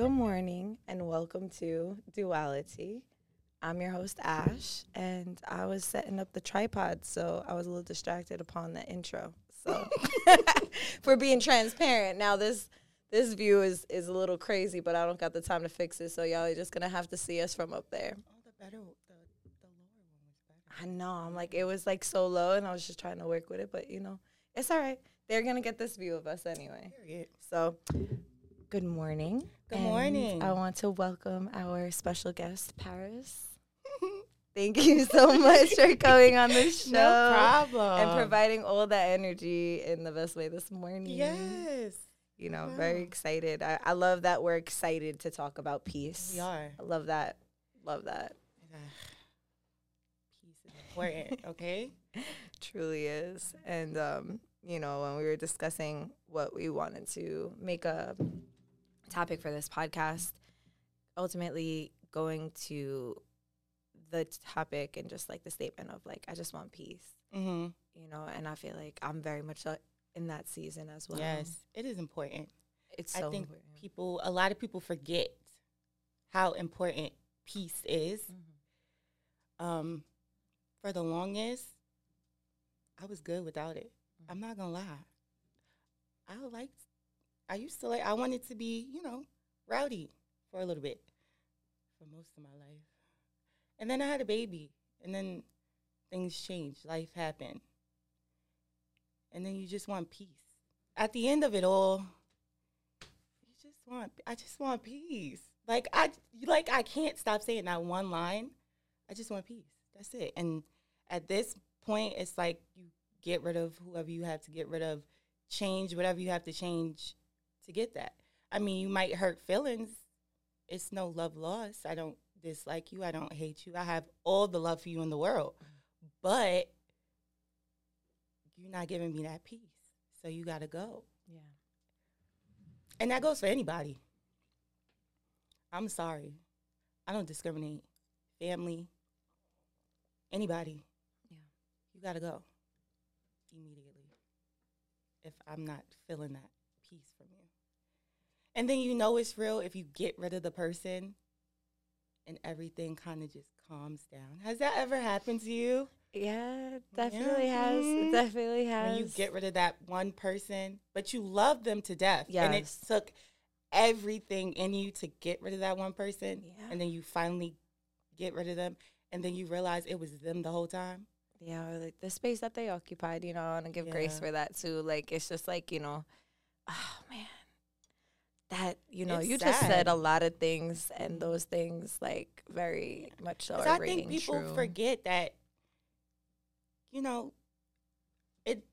Good morning and welcome to Dualitea. I'm your host Ash, and I was setting up the tripod, so I was a little distracted upon the intro. So, for being transparent, now this this view is is a little crazy, but I don't got the time to fix it. So y'all are just gonna have to see us from up there. Oh, the better, the, the lower one was better. I know. I'm like it was like so low, and I was just trying to work with it, but you know, it's all right. They're gonna get this view of us anyway. Period. So, good morning. Good And morning. I want to welcome our special guest, Paris. Thank you so much for coming on the show no problem. and providing all that energy in the best way this morning. Yes, You know, very excited. I, I love that we're excited to talk about peace. we are. I love that. Love that. Peace is important. Okay. Truly is. And um, you know, when we were discussing what we wanted to make a topic for this podcast, ultimately going to the topic and just like the statement of like I just want peace, Mm-hmm. you know, and I feel like I'm very much uh, in that season as well. Yes, it is important. It's so I think important. people, a lot of people forget how important peace is. Mhm. Um, for the longest, I was good without it. Mm-hmm. I'm not gonna lie. I liked. I used to like. I wanted to be, you know, rowdy for a little bit, for most of my life, and then I had a baby, and then things changed. Life happened, and then you just want peace. At the end of it all, you just want. I just want peace. Like I, like I can't stop saying that one line. I just want peace. That's it. And at this point, it's like you get rid of whoever you have to get rid of, change whatever you have to change to get that. I mean, you might hurt feelings. It's no love lost. I don't dislike you. I don't hate you. I have all the love for you in the world. But you're not giving me that peace. So you got to go. Yeah. And that goes for anybody. I'm sorry. I don't discriminate. Family, anybody. Yeah. You got to go immediately if I'm not feeling that peace from you. And then you know it's real if you get rid of the person and everything kind of just calms down. Has that ever happened to you? Yeah, it definitely has. It Mhm. definitely has. When you get rid of that one person, but you love them to death. And it took everything in you to get rid of that one person. Yeah. And then you finally get rid of them. And then you realize it was them the whole time. Yeah, or like the space that they occupied, you know, I want to give grace for that too. Like it's just like, you know, oh man. That, you know, It's you just said a lot of things and those things like very much so are I think people true. forget that, you know, it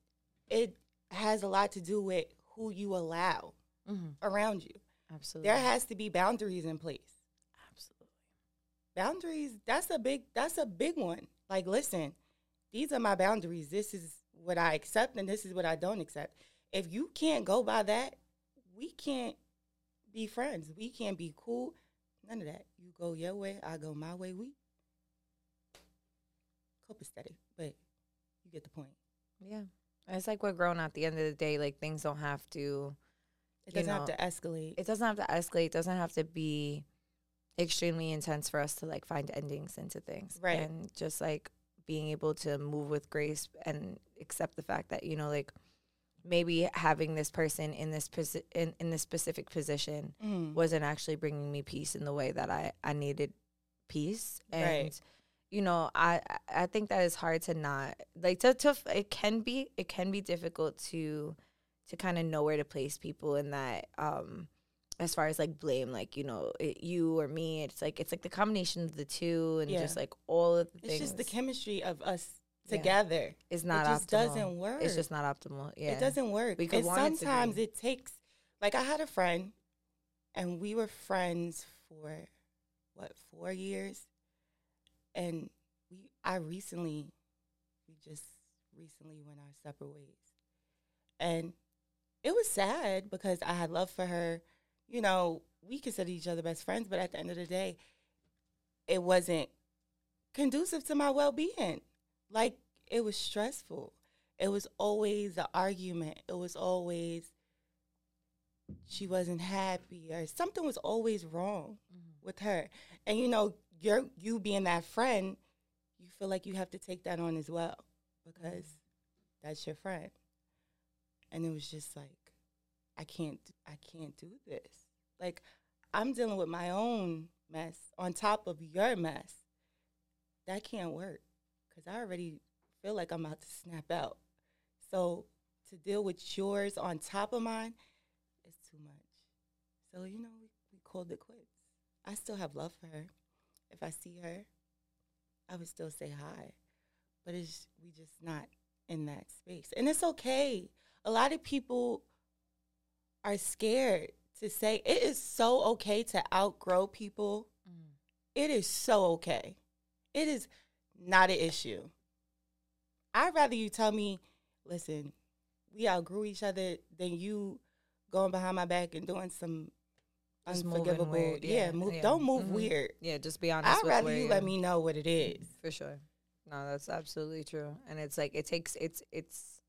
it has a lot to do with who you allow Mhm. around you. Absolutely. There has to be boundaries in place. Absolutely. boundaries that's a big that's a big one like listen these are my boundaries this is what i accept and this is what i don't accept if you can't go by that we can't be friends we can't be cool none of that you go your way i go my way we copacetic but you get the point Yeah. It's like we're grown at the end of the day. Like things don't have to it doesn't have know, to escalate it doesn't have to escalate, it doesn't have to be extremely intense for us to like find endings into things. Right. And just like being able to move with grace and accept the fact that, you know, like maybe having this person in this posi- in, in this specific position Mhm. wasn't actually bringing me peace in the way that I, I needed peace. And Right. you know, I I think that is hard to not like to to it can be it can be difficult to to kind of know where to place people in that um as far as like blame like you know it, you or me it's like it's like the combination of the two and Yeah. just like all of the it's things just the chemistry of us Yeah. together is not it just optimal. doesn't work it's just not optimal yeah It doesn't work. We could and want it to sometimes be. it takes like I had a friend and we were friends for what, four years? And we I recently we just recently went our separate ways. And it was sad because I had love for her. You know, we consider each other best friends, but at the end of the day, it wasn't conducive to my well being. Like it was stressful. It was always an argument. It was always she wasn't happy or something was always wrong mm-hmm. with her. And you know, you're you being that friend, you feel like you have to take that on as well because mm-hmm. that's your friend. And it was just like I can't I can't do this. Like I'm dealing with my own mess on top of your mess. That can't work cuz I already feel like I'm about to snap out. So to deal with yours on top of mine is too much. So you know, we, we called it quits. I still have love for her. If I see her, I would still say hi. But it's we just not in that space. And it's okay. A lot of people are scared to say it is so okay to outgrow people. Mm. It is so okay. It is not an issue. I'd rather you tell me, listen, we outgrew each other than you going behind my back and doing some Just unforgivable. weird, yeah, yeah, move, yeah. don't move Mhm. weird. Yeah, just be honest. I'd with rather you let me know what it is. For sure. No, that's absolutely true. And it's like it takes it's it's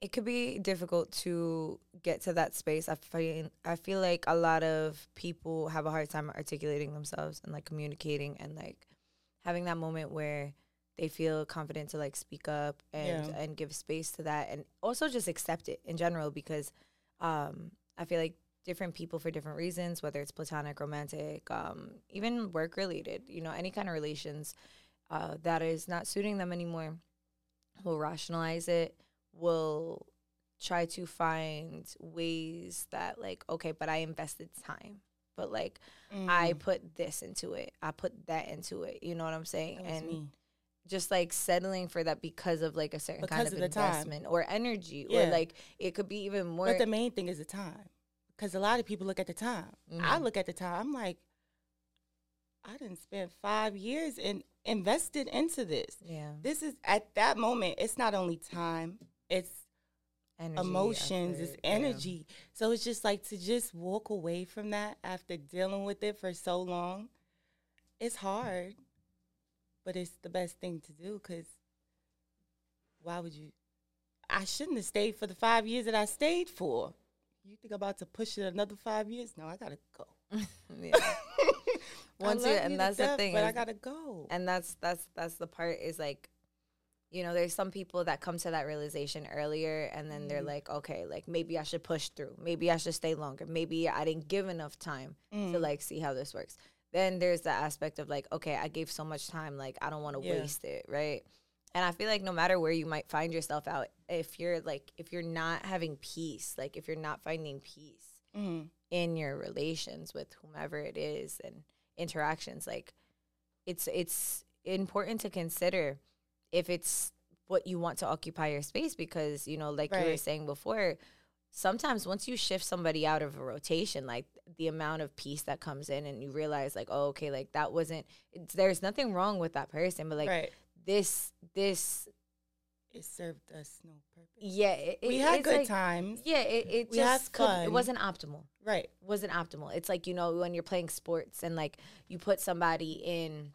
it could be difficult to get to that space. I feel I feel like a lot of people have a hard time articulating themselves and like communicating and like having that moment where they feel confident to like speak up and Yeah. and give space to that and also just accept it in general because um I feel like different people for different reasons, whether it's platonic, romantic, um, even work related, you know, any kind of relations uh, that is not suiting them anymore, will rationalize it, will try to find ways that, like, okay, but I invested time. But like I Mm, put this into it, I put that into it. You know what I'm saying? and me. just like settling for that because of like a certain kind of of the time. investment or energy, Yeah. or like it could be even more. But the main thing is the time. Because a lot of people look at the time. I Mhm. look at the time. I'm like, I didn't spend five years and invested into this. yeah, This is at that moment, it's not only time, it's energy, emotions, it's effort, yeah. energy. So it's just like to just walk away from that after dealing with it for so long. It's hard, but it's the best thing to do because why would you? I shouldn't have stayed for the five years that I stayed for. You think I'm about to push it another five years? No, I gotta go. yeah. Once love and that's the thing, but I gotta go. and that's that's that's the part is like, you know, there's some people that come to that realization earlier, and then they're Mhm. like, okay, like maybe I should push through, maybe I should stay longer, maybe I didn't give enough time to Mm. like see how this works. Then there's the aspect of like, okay, I gave so much time, like I don't want to Yeah. waste it, right? And I feel like no matter where you might find yourself out, if you're like, if you're not having peace, like if you're not finding peace Mm. in your relations with whomever it is and interactions, like it's it's important to consider if it's what you want to occupy your space because you know, like you were saying before, sometimes once you shift somebody out of a rotation, like the amount of peace that comes in, and you realize like, oh, okay, like that wasn't. It's, there's nothing wrong with that person, but like right. this, this, It served us no purpose. yeah, it, we it- had good like- times. Yeah, it, it We just could, it wasn't optimal. Right. wasn't optimal. It's like you know when you're playing sports and like you put somebody in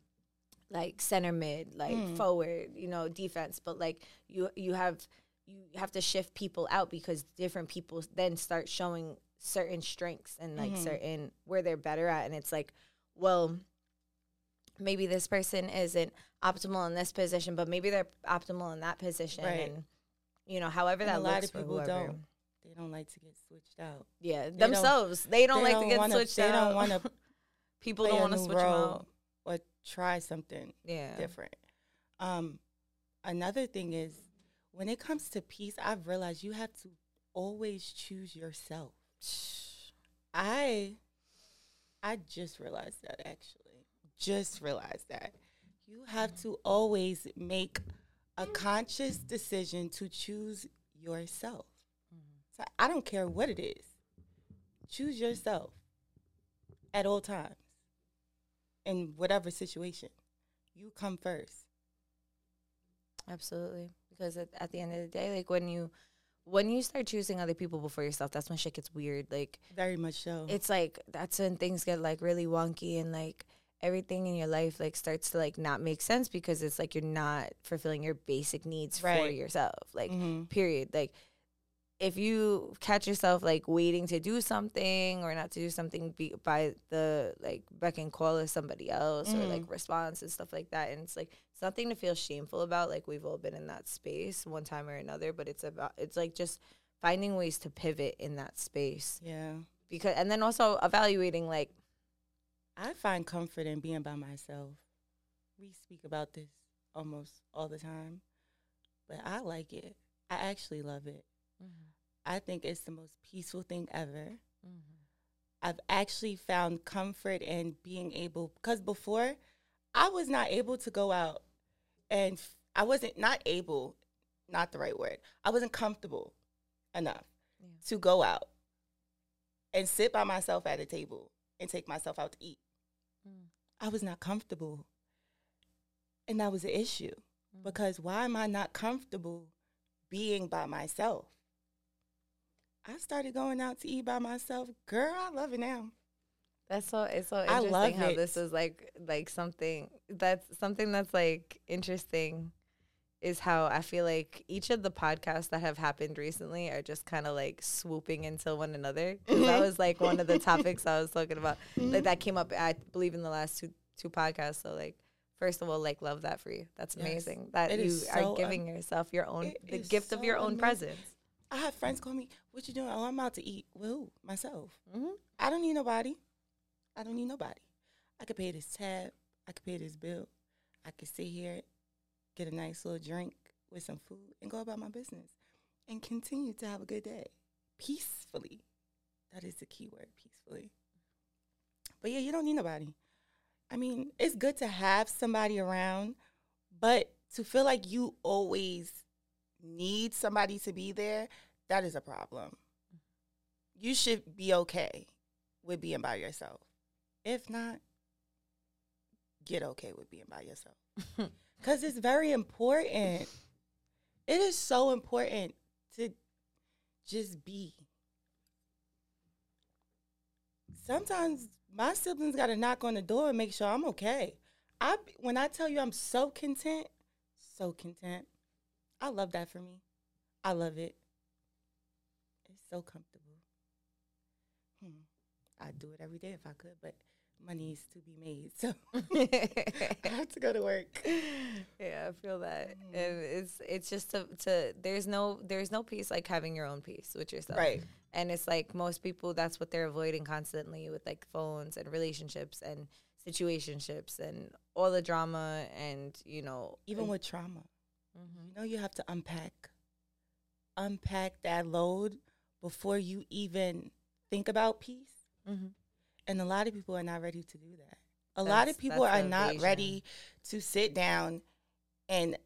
like center mid, like Mm. forward, you know, defense, but like you you have you have to shift people out because different people then start showing certain strengths and like Mhm. certain where they're better at and it's like, well, maybe this person isn't optimal in this position, but maybe they're optimal in that position Right. and you know, however And that a lot of people don't. They don't like to get switched out. Yeah, don't- themselves. They don't they like to get wanna, switched They out. don't want to People don't want to switch them out. Or try something Yeah. different. Um, another thing is when it comes to peace, I've realized you have to always choose yourself. I I just realized that actually. Just realized that. You have to always make a conscious decision to choose yourself. So I don't care what it is. Choose yourself at all times. In whatever situation. You come first. Absolutely. Because at, at the end of the day, like when you when you start choosing other people before yourself, that's when shit gets weird. Like Very much so. it's like that's when things get like really wonky and like everything in your life like starts to like not make sense because it's like you're not fulfilling your basic needs for yourself. Like Mhm. period. Like if you catch yourself like waiting to do something or not to do something be, by the like beck and call of somebody else or like mm-hmm. response and stuff like that and it's like it's nothing to feel shameful about like we've all been in that space one time or another but it's about it's like just finding ways to pivot in that space Yeah. because and then also evaluating like I find comfort in being by myself. We speak about this almost all the time, but I like it. I actually love it. Mm-hmm. I think it's the most peaceful thing ever. Mm-hmm. I've actually found comfort in being able because before I was not able to go out and f- I wasn't not able, not the right word. I wasn't comfortable enough Yeah. to go out and sit by myself at a table and take myself out to eat. Mm. I was not comfortable. And that was an issue mm. because why am I not comfortable being by myself? I started going out to eat by myself. Girl, I love it now. That's so it's so interesting how it. this is like like something that's something that's like interesting is how I feel like each of the podcasts that have happened recently are just kind of like swooping into one another. 'Cause that mm-hmm. was like one of the topics I was talking about. Like mm-hmm. that came up I believe in the last two two podcasts. So like first of all, like love that for you. That's Yes. amazing that It you are so giving yourself your own the gift of your own amazing. presence. I have friends call me, What you doing? Oh, I'm out to eat. Well, myself. hmm I don't need nobody. I don't need nobody. I could pay this tab. I could pay this bill. I could sit here, get a nice little drink with some food, and go about my business and continue to have a good day peacefully. That is the key word, peacefully. But yeah, you don't need nobody. I mean, it's good to have somebody around, but to feel like you always need somebody to be there, that is a problem. You should be okay with being by yourself. If not, get okay with being by yourself. Because it's very important. It is so important to just be. Sometimes my siblings got to knock on the door and make sure I'm okay. I when I tell you I'm so content, so content. I love that for me. I love it. It's so comfortable. Hmm. I'd do it every day if I could, but money needs to be made. So I have to go to work. yeah, I feel that, Mm. and it's it's just to, to there's no there's no peace like having your own peace with yourself, Right. And it's like most people that's what they're avoiding constantly with like phones and relationships and situationships and all the drama and you know Even with trauma, Mhm. you know, you have to unpack, unpack that load before you even think about peace. Mhm. And a lot of people are not ready to do that. A lot of people are not ready to sit down and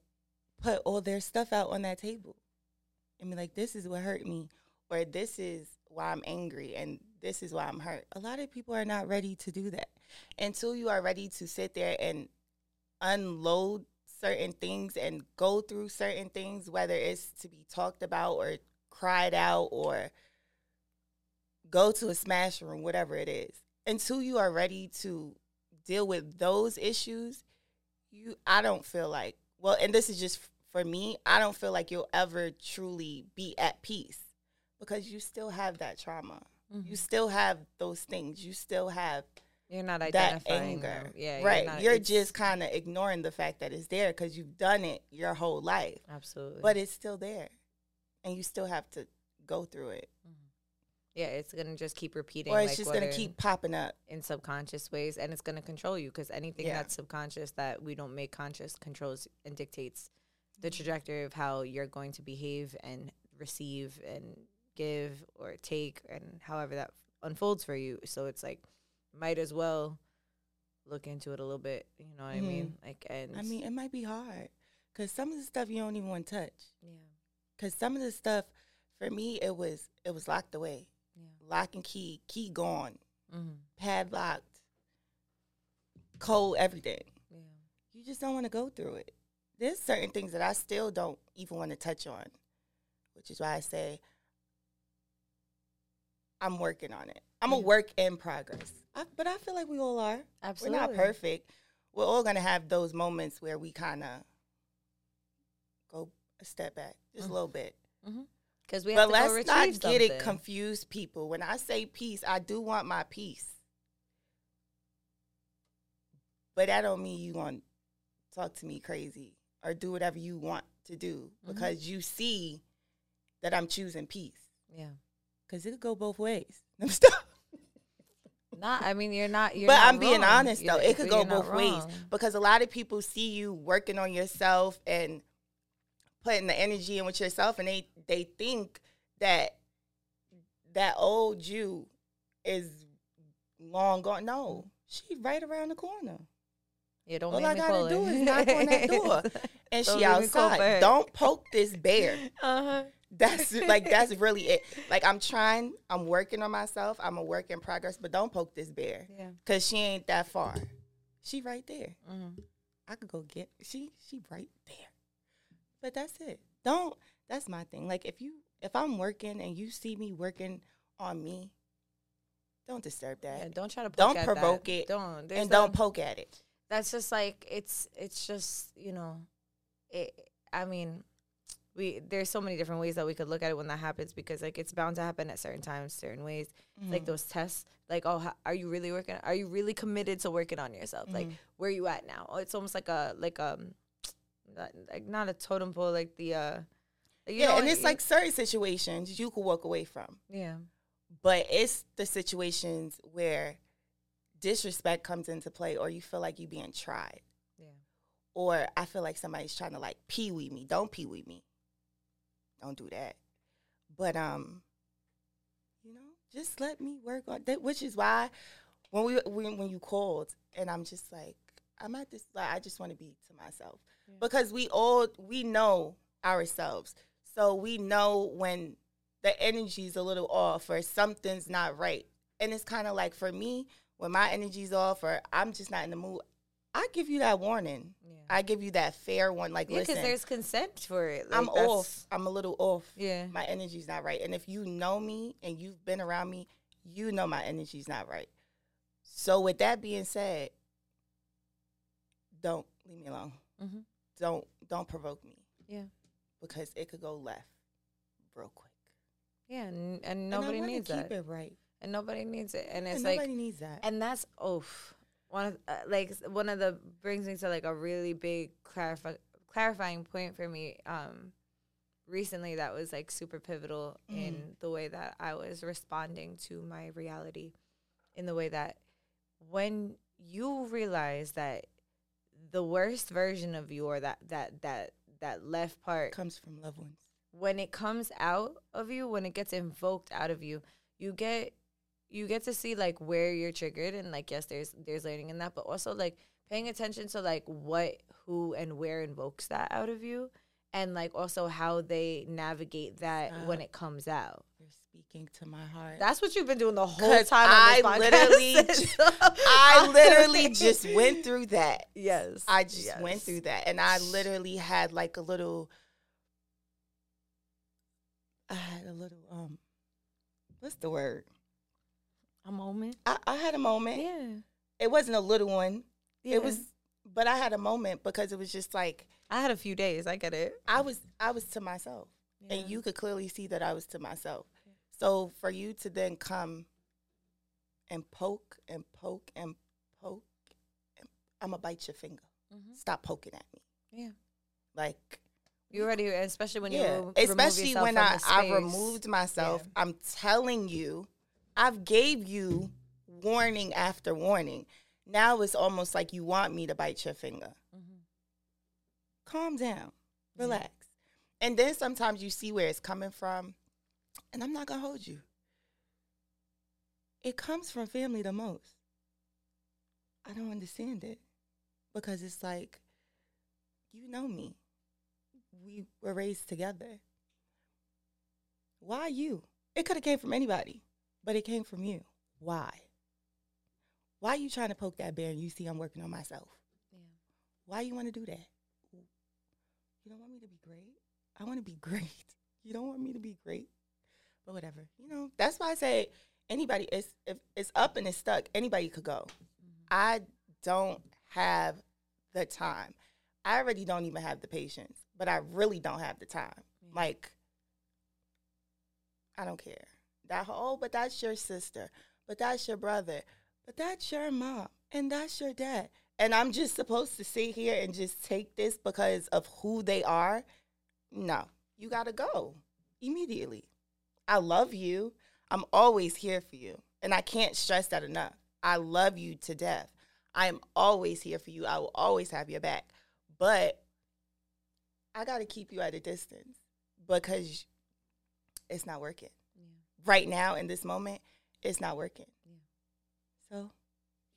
put all their stuff out on that table and be like, this is what hurt me, or this is why I'm angry, and this is why I'm hurt. A lot of people are not ready to do that until you are ready to sit there and unload certain things and go through certain things, whether it's to be talked about or cried out or go to a smash room, whatever it is. Until you are ready to deal with those issues, you I don't feel like well, and this is just for me, I don't feel like you'll ever truly be at peace because you still have that trauma. You mm-hmm. still have those things. You still have you're not that anger. Yeah, right. not- You're, just kind of ignoring the fact that it's there because you've done it your whole life, absolutely, but it's still there, and you still have to go through it, mm-hmm. yeah, it's gonna just keep repeating, or it's like, just gonna keep popping up. in subconscious ways and it's going to control you because anything Yeah. that's subconscious that we don't make conscious controls and dictates the mm-hmm. trajectory of how you're going to behave and receive and give or take and however that unfolds for you so it's like might as well look into it a little bit you know what i mean like and I mean, it might be hard because some of the stuff you don't even want to touch. yeah Because some of the stuff, for me, it was it was locked away, yeah lock and key, key gone, mm-hmm. padlocked, cold, everything. yeah You just don't want to go through it. There's certain things that I still don't even want to touch on, which is why I say I'm working on it. I'm a work in progress. I, but I feel like we all are. absolutely We're not perfect. We're all gonna have those moments where we kind of go a step back, just Mm. a little bit. Because we have But to let's not get it confused, people. When I say peace, I do want my peace. But that don't mean you want to talk to me crazy or do whatever you want to do Mhm. because you see that I'm choosing peace. Yeah. Because it could go both ways. Stop. Not. I mean, you're not. You're but not I'm being wrong. honest You're- though, it could go both ways because a lot of people see you working on yourself and putting the energy in with yourself, and they they think that that old you is long gone. No, she right around the corner, Yeah, don't All I gotta do her. is knock on that door. and she make me call for her. outside. Don't poke this bear. Uh-huh. That's like that's really it. Like I'm trying, I'm working on myself. I'm a work in progress, but don't poke this bear Yeah. because she ain't that far. She right there. Mhm. I could go get she she right there. But that's it. Don't that's my thing. Like if you if I'm working and you see me working on me, don't disturb that. Yeah, don't try to poke Don't provoke that. it, Don't. There's and no- don't poke at it. that's just like it's it's just you know it i mean we there's so many different ways that we could look at it when that happens because like it's bound to happen at certain times certain ways like Mhm. those tests like oh how, are you really working are you really committed to working on yourself like Mhm. where you at now oh, it's almost like a like um not, like not a totem pole like the uh you yeah, know, and it's like certain situations you could walk away from. yeah But it's the situations where disrespect comes into play or you feel like you're being tried. yeah or I feel like somebody's trying to like pee wee me. Don't pee wee me. Don't do that. But um, you know, just let me work on that. Which is why when we when when you called and I'm just like I'm at this like I just want to be to myself Yeah. because we all we know ourselves, so we know when the energy's a little off or something's not right. And it's kind of like for me when my energy's off or I'm just not in the mood. I give you that warning. yeah I give you that fair one. Like, yeah because there's consent for it like, I'm off. I'm a little off. yeah My energy's not right. And if you know me and you've been around me, you know my energy's not right. So with that being said, don't leave me alone. hmm Don't don't provoke me yeah because it could go left real quick. yeah and, and And nobody wanna needs keep that it right. and nobody needs it and it's And it's nobody like needs that. and that's oof one of uh, like one of the brings me to like a really big clarify, clarifying point for me um recently that was like super pivotal in Mhm. the way that I was responding to my reality in the way that when you realize that the worst version of you or that that that that left part comes from loved ones. when it comes out of you, when it gets invoked out of you, you get you get to see like where you're triggered and like yes, there's there's learning in that, but also like paying attention to like what, who, and where invokes that out of you, and like also how they navigate that when it comes out. You're speaking to my heart. That's what you've been doing the whole time. I literally ju- I literally just went through that. yes. I just yes. went through that, and I literally had like a little. I had a little um, what's the word? A moment. I, I had a moment. Yeah. It wasn't a little one. yeah. It was, but I had a moment because it was just like I had a few days. I get it. I was I was to myself, Yeah. and you could clearly see that I was to myself. So for you to then come and poke and poke and poke, and I'm gonna bite your finger. Mhm. Stop poking at me. Yeah. Like You already, especially when you yeah, remove especially when I, I removed myself. I'm telling you, I've gave you warning after warning. Now it's almost like you want me to bite your finger. Mhm. Calm down, Yeah. relax, and then sometimes you see where it's coming from, and I'm not gonna hold you. It comes from family the most. I don't understand it because it's like, you know me. We were raised together. Why you? It could have came from anybody, but it came from you. Why? Why are you trying to poke that bear and you see I'm working on myself? Yeah. Why you want to do that? You don't want me to be great? I want to be great. You don't want me to be great? But whatever. You know, that's why I say anybody is if it's up and it's stuck, anybody could go. Mhm. I don't have the time. I already don't even have the patience, but I really don't have the time. Like I don't care. That whole, but that's your sister, but that's your brother, but that's your mom, and that's your dad. And I'm just supposed to sit here and just take this because of who they are? No, you got to go immediately. I love you. I'm always here for you. And I can't stress that enough. I love you to death. I am always here for you. I will always have your back. But I got to keep you at a distance because it's not working. Yeah. Right now, in this moment, it's not working. Yeah. So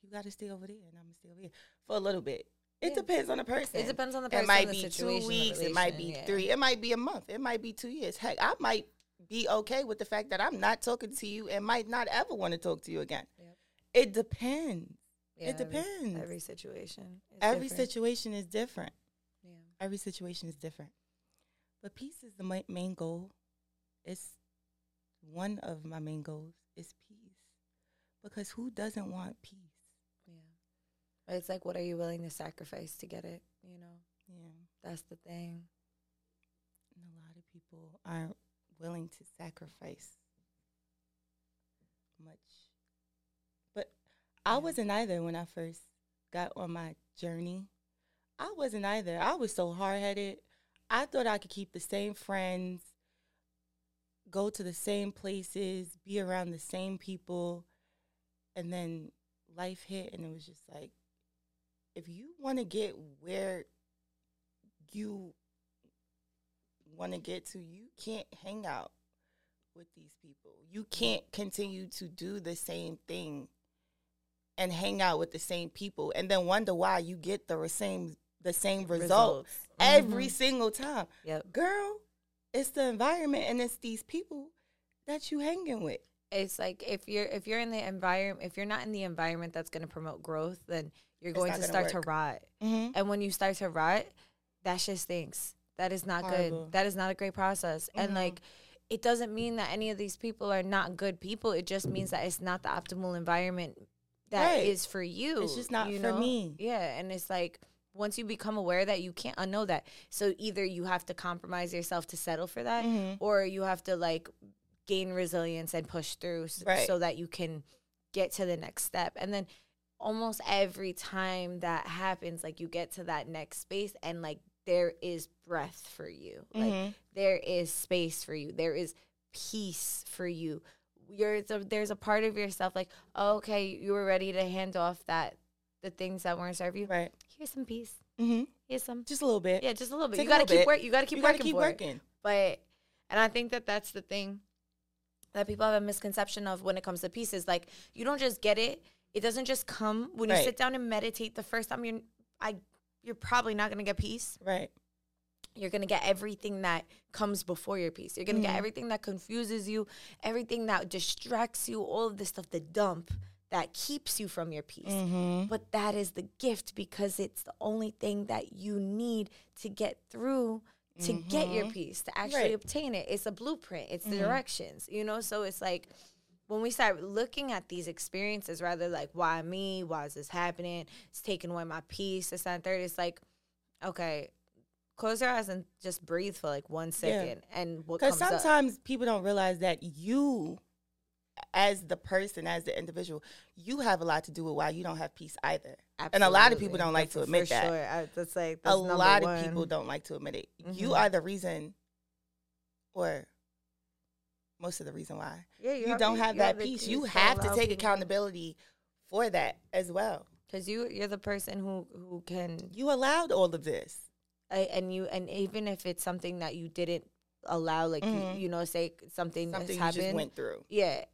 you got to stay over there, and I'm going to stay over here for a little bit. It Yeah. depends on the person. It depends on the person. It might be two weeks. It might be yeah. three. It might be a month. It might be two years. Heck, I might be okay with the fact that I'm not talking to you and might not ever want to talk to you again. Yep. It depends. Yeah, it depends. Every, situation. is Every different. situation is different. Yeah. Every situation is different. But peace is the main goal. It's one of my main goals is peace. Because who doesn't want peace? Yeah. It's like, what are you willing to sacrifice to get it? You know, Yeah. that's the thing. And a lot of people aren't willing to sacrifice much. But I wasn't either when I first got on my journey. I wasn't either. I was so hard headed. I thought I could keep the same friends, go to the same places, be around the same people. And then life hit, and it was just like, if you want to get where you want to get to, you can't hang out with these people. You can't continue to do the same thing and hang out with the same people and then wonder why you get the same the same result every Mhm. single time. Yep. Girl, it's the environment and it's these people that you hanging with. It's like if you're if you're in the environment if you're not in the environment that's going to promote growth, then you're going to start to rot. Mm-hmm. And when you start to rot, that shit stinks. That is not Horrible. good. That is not a great process. And Mhm. like it doesn't mean that any of these people are not good people. It just means that it's not the optimal environment that is Right. for you. It's just not you for know? me. Yeah, and it's like once you become aware that you can't unknow that. So either you have to compromise yourself to settle for that Mhm. or you have to like gain resilience and push through s- Right. so that you can get to the next step. And then almost every time that happens, like you get to that next space and like there is breath for you. Like Mhm. there is space for you. There is peace for you. You're there's a part of yourself like, oh, okay, you were ready to hand off that the things that weren't serving you. Right. Here's some peace. Mm-hmm. Here's some Just a little bit. yeah, just a little bit. Take you gotta keep work. You gotta keep you gotta working keep for it working. but and i think that that's the thing that people have a misconception of when it comes to peace is like you don't just get it it doesn't just come when you sit down and meditate the first time you're i you're probably not going to get peace Right. you're going to get everything that comes before your peace you're going to Mhm. get everything that confuses you everything that distracts you all of this stuff the dump that keeps you from your peace Mm-hmm. but that is the gift because it's the only thing that you need to get through to get your Mhm. peace, to actually Right. obtain it. It's a blueprint, it's the Mhm. directions, you know? So it's like when we start looking at these experiences, rather like, why me? Why is this happening? It's taking away my peace, that, and third. It's like, okay, close your eyes and just breathe for like one second. And what Because comes up. sometimes people don't realize that you, as the person, as the individual, you have a lot to do with why you don't have peace either. And a lot of people don't like to For- admit for that. Sure. I, that's like a that's number lot one. of people don't like to admit it. You Mhm. are the reason, or most of the reason why Yeah, you, don't have that peace. You have to take accountability for that as well. because you you're the person who who can You allowed all of this. uh, and you and even if it's something that you didn't allow, like Mhm. you, you know, say something, Something you happened, just went through. yeah,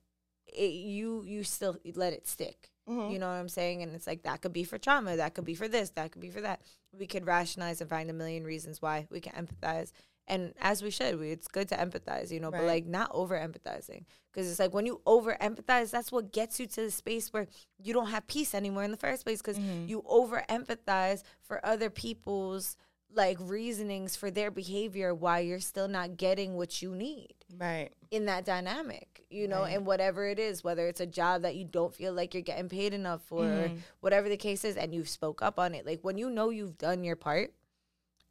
it, you you still let it stick. Mhm. You know what I'm saying? And it's like that could be for trauma, that could be for this, that could be for that. We could rationalize and find a million reasons why we can empathize. And as we should, we, it's good to empathize, you know, but like not over empathizing. Because it's like when you over empathize, that's what gets you to the space where you don't have peace anymore in the first place because Mhm. you over empathize for other people's like reasonings for their behavior why you're still not getting what you need Right. in that dynamic, you know, Right. and whatever it is, whether it's a job that you don't feel like you're getting paid enough for, Mhm. whatever the case is, and you've spoke up on it. Like when you know you've done your part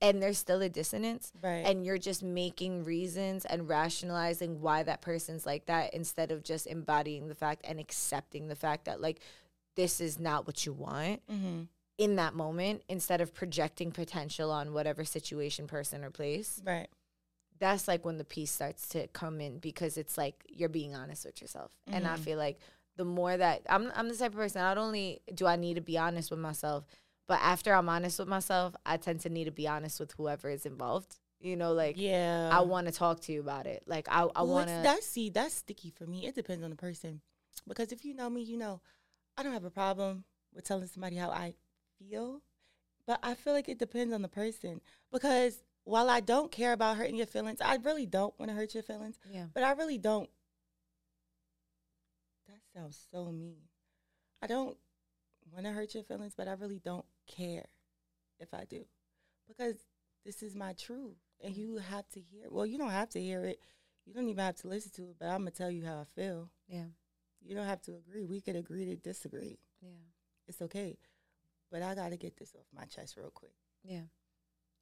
and there's still a dissonance Right. and you're just making reasons and rationalizing why that person's like that instead of just embodying the fact and accepting the fact that like this is not what you want mm-hmm. In that moment instead of projecting potential on whatever situation person or place Right. that's like when the peace starts to come in because it's like you're being honest with yourself and i Mhm. feel like the more that I'm, I'm the type of person not only do i need to be honest with myself but after i'm honest with myself i tend to need to be honest with whoever is involved you know like yeah. I want to talk to you about it. Like I, I want to. That's see, that's sticky for me. It depends on the person, because if you know me, you know I don't have a problem with telling somebody how I feel, but I feel like it depends on the person. Because while I don't care about hurting your feelings, I really don't want to hurt your feelings. Yeah. But I really don't. That sounds so mean. I don't want to hurt your feelings, but I really don't care if I do, because this is my truth, and you have to hear. Well, you don't have to hear it. You don't even have to listen to it. But I'm gonna tell you how I feel. Yeah. You don't have to agree. We could agree to disagree. Yeah. It's okay. But I gotta get this off my chest real quick. Yeah.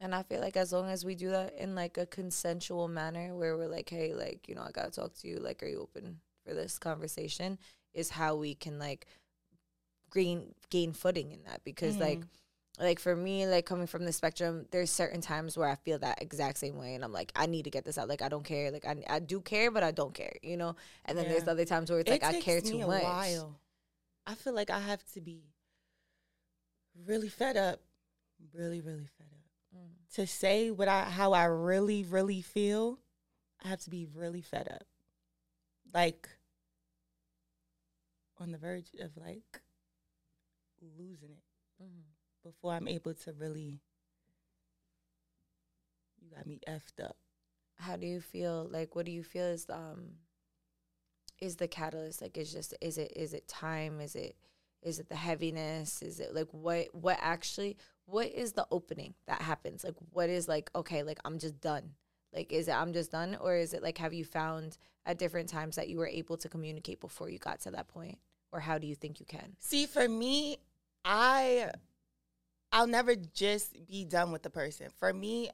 And I feel like as long as we do that in like a consensual manner where we're like, hey, like, you know, I gotta talk to you, like, are you open for this conversation? Is how we can like gain gain footing in that. Because like Mhm. like for me, like coming from the spectrum, there's certain times where I feel that exact same way and I'm like, I need to get this out. Like I don't care. Like I I do care, but I don't care, you know? And then there's other times where it's like I care too a much. While. I feel like I have to be really fed up, really, really fed up Mm. to say what I how I really, really feel. I have to be really fed up, like on the verge of like losing it Mhm. before I'm able to really. You got me effed up. how do you feel like what do you feel is um is the catalyst like is just is it is it time is it is it the heaviness is it like what what actually what is the opening that happens like what is like okay like i'm just done like is it i'm just done or is it like have you found at different times that you were able to communicate before you got to that point or how do you think you can See, for me, I I'll never just be done with the person. For me,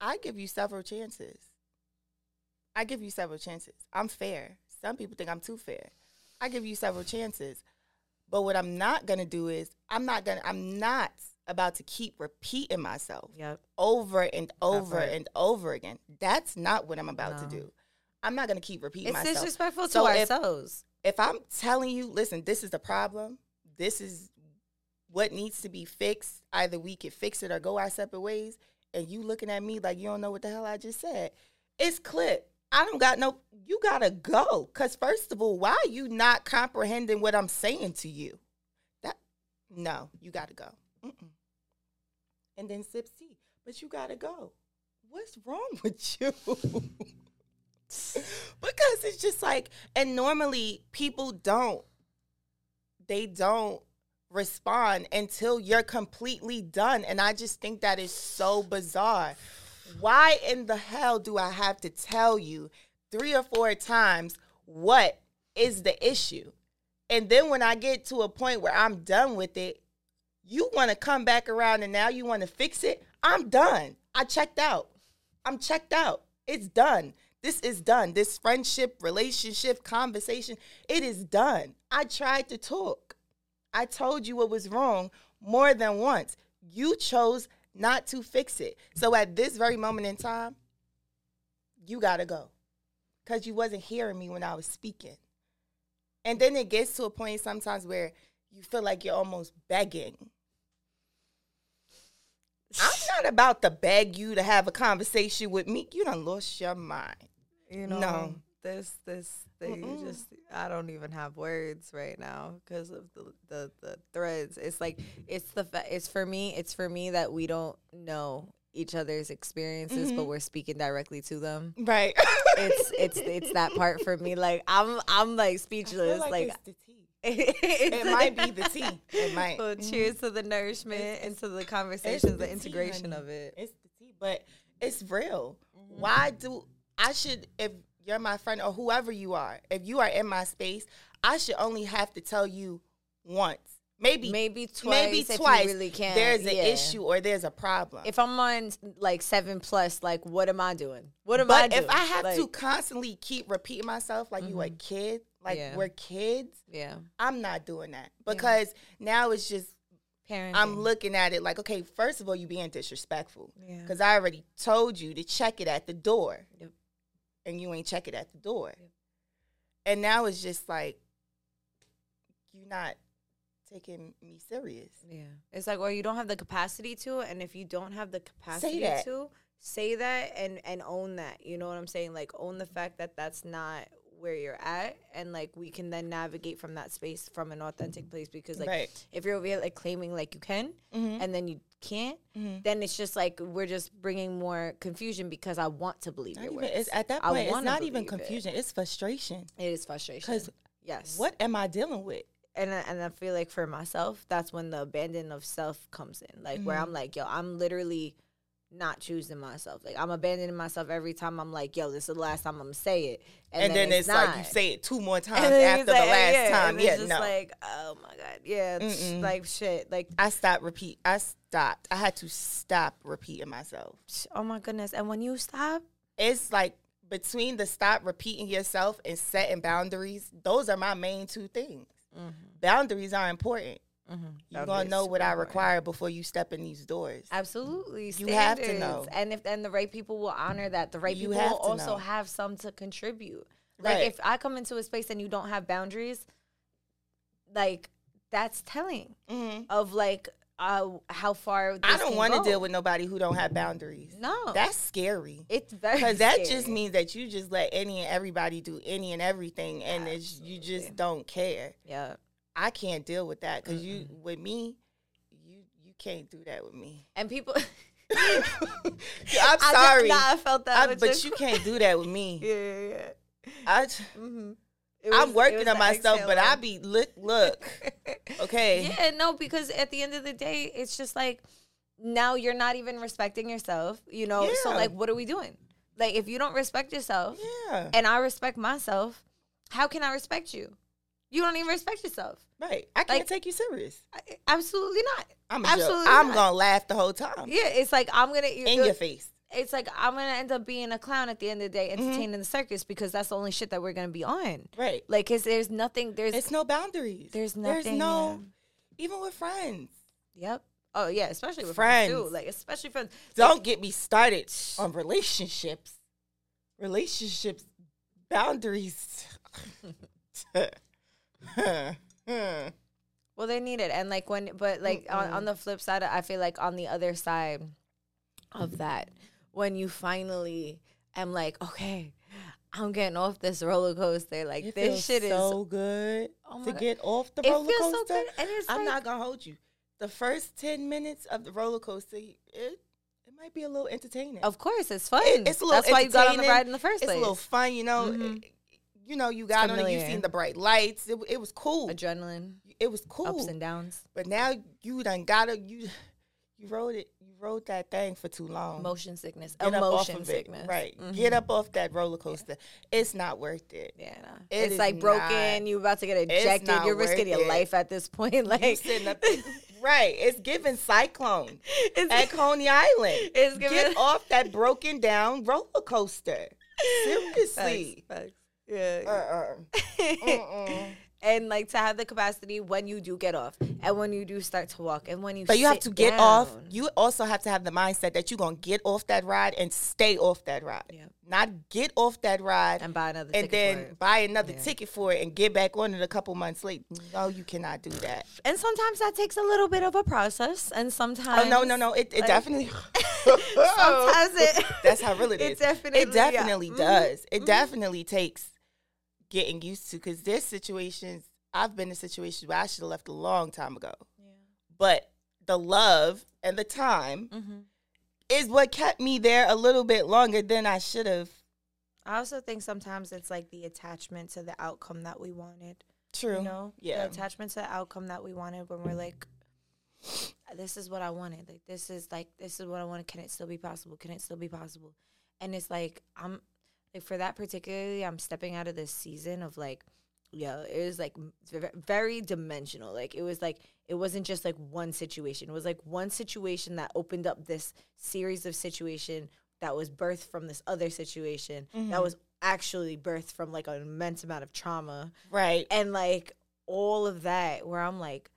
I give you several chances. I give you several chances. I'm fair. Some people think I'm too fair. I give you several chances. But what I'm not going to do is I'm not to I'm not about to keep repeating myself yep over and over part. and over again. That's not what I'm about No. to do. I'm not going to keep repeating it's myself It's disrespectful So to if- ourselves if I'm telling you, listen, this is the problem, this is what needs to be fixed, either we can fix it or go our separate ways, and you looking at me like you don't know what the hell I just said, it's clip. I don't got no, you gotta go. Cause first of all, why are you not comprehending what I'm saying to you? That, no, you gotta go. Mm-mm. And then sip tea, but you gotta go. What's wrong with you? because it's just like and normally people don't they don't respond until you're completely done and i just think that is so bizarre why in the hell do i have to tell you three or four times what is the issue and then when i get to a point where i'm done with it you want to come back around and now you want to fix it i'm done i checked out i'm checked out it's done this is done. This friendship, relationship, conversation, it is done. I tried to talk. I told you what was wrong more than once. You chose not to fix it. So at this very moment in time, you got to go because you wasn't hearing me when I was speaking. And then it gets to a point sometimes where you feel like you're almost begging. I'm not about to beg you to have a conversation with me. You done lost your mind. You know, No. this this Mm-mm. just I don't even have words right now because of the, the the threads. It's like it's the fa- it's for me. It's for me that we don't know each other's experiences, but Mhm. we're speaking directly to them. Right. It's it's it's that part for me. Like I'm I'm like speechless. like, like it's the tea. it might be the tea. It might. Well, Mhm. cheers to the nourishment It's- and to the conversations, the tea, integration honey. of it. It's the tea, but it's real. Mhm. Why do I should if you're my friend or whoever you are, if you are in my space, I should only have to tell you once, maybe maybe twice. maybe twice really can't. there's an yeah. issue or there's a problem. If I'm on like seven plus, like what am I doing? What am I but doing? if I have to constantly keep repeating myself like you a mm-hmm. kid, like Yeah. we're kids, yeah, I'm not doing that because now it's just parenting. I'm looking at it like, okay, first of all, you being disrespectful Yeah. because I already told you to check it at the door, Yep. And you ain't check it at the door, and now it's just like you're not taking me serious. Yeah. It's like, well, you don't have the capacity to, and if you don't have the capacity that. to, say that and and own that. You know what I'm saying? Like own the fact that that's not where you're at, and like we can then navigate from that space from an authentic place. Because like Right. if you're over here like claiming like you can, Mhm. and then you can't, Mhm. then it's just like we're just bringing more confusion because I want to believe Not your even, words. at that point, it's not even believe it. confusion; it's frustration. It is frustration. 'Cause yes, What am I dealing with? and I, and I feel like for myself, that's when the abandon of self comes in. Like where Mhm. I'm like, yo, I'm literally not choosing myself. Like I'm abandoning myself every time I'm like, yo, this is the last time I'm gonna say it. And, then, it's, like you say it two more times after it's the like, last yeah, time. and Yeah, it's just no. like, oh my god, yeah, it's like shit. Like, I stopped repeat. I stopped. I had to stop repeating myself. oh my goodness. And when you stop, It's like between the stop repeating yourself and setting boundaries. Those are my main two things. Mm-hmm. Boundaries are important. You're gonna know what I require before you step in these doors. Absolutely, You have to know. and if and the right people will honor that. The right You people have will also know. have some to contribute. Like Right. if I come into a space and you don't have boundaries, like that's telling Mhm. of like uh how far. I don't want to deal with nobody who don't have boundaries. No, That's scary. it's very Because that just means that you just let any and everybody do any and everything, and it's, you just don't care. yeah. I can't deal with that because you with me, you you can't do that with me. And people, I'm I- sorry, Nah, I felt that, I- but you can't do that with me. Yeah, yeah, yeah. I, Mm-hmm. I'm working on myself, but I be look look. Okay, Yeah, no, because at the end of the day, it's just like now you're not even respecting yourself, you know? So, like, what are we doing? Like, if you don't respect yourself yeah, and I respect myself, how can I respect you? You don't even respect yourself. right. I can't like- take you serious. I, absolutely not. I'm a Absolutely joke. I'm gonna laugh the whole time Yeah, it's like I'm gonna in your face. It's like I'm gonna end up being a clown at the end of the day, Mm-hmm. entertaining the circus because that's the only shit that we're gonna be on. Right. Like, cause there's nothing. There's It's no boundaries. There's There's nothing, no, even with friends. Yep. Oh yeah, especially with Friends. friends too. Like especially friends. Don't get me started on relationships. Relationships, boundaries. Well, they need it, and like when, but like on, on the flip side, I feel like on the other side of that, when you finally am like, okay, I'm getting off this roller coaster. Like it this shit is so good Oh to God. get off the It roller feels so good, and it's I'm like- not gonna hold you. The first ten minutes of the roller coaster, it it might be a little entertaining. Of course, it's fun. It- it's a little That's why you got on the ride in the first it's place. a little fun, you know. Mhm. You know, you got on it. You familiar. seen the bright lights. It, it was cool. Adrenaline, It was cool. ups and downs, But now you done got to you you rode it you rode that thing for too long. motion sickness, Get emotion of it. sickness. Right. Mhm. Get up off that roller coaster. It's not worth it. Yeah, nah. It it's like broken. not- you about to get ejected. You're risking your it. life at this point. Like You sitting up Right. It's giving cyclone it's, at Coney Island. It's Get off that broken down roller coaster. Facts, Seriously. facts. Yeah. Uh-uh. And like to have the capacity when you do get off and when you do start to walk and when you But you have to get off. You also have to have the mindset that you're gonna get off that ride and stay off that ride. Yeah. Not get off that ride and buy another and ticket then for it. buy another Yeah. ticket for it and get back on it a couple months later. No, you cannot do that. and sometimes that takes a little bit of a process and sometimes Oh no, no, no! It, it like- definitely. sometimes it That's how real it is it definitely it definitely yeah. Does. It mm-hmm. definitely takes getting used to because there's situations I've been in situations where I should have left a long time ago, Yeah. but the love and the time Mhm. is what kept me there a little bit longer than I should have. I also think sometimes it's like the attachment to the outcome that we wanted. True. You know, Yeah. the attachment to the outcome that we wanted when we're like, this is what I wanted. Like this is like this is what I wanted. Can it still be possible? Can it still be possible? And it's like I'm like for that particularly, I'm stepping out of this season of like, yeah, it was like very dimensional. Like it was like it wasn't just like one situation. It was like one situation that opened up this series of situation that was birthed from this other situation that mm-hmm. was actually birthed from like an immense amount of trauma Right. and like all of that where I'm like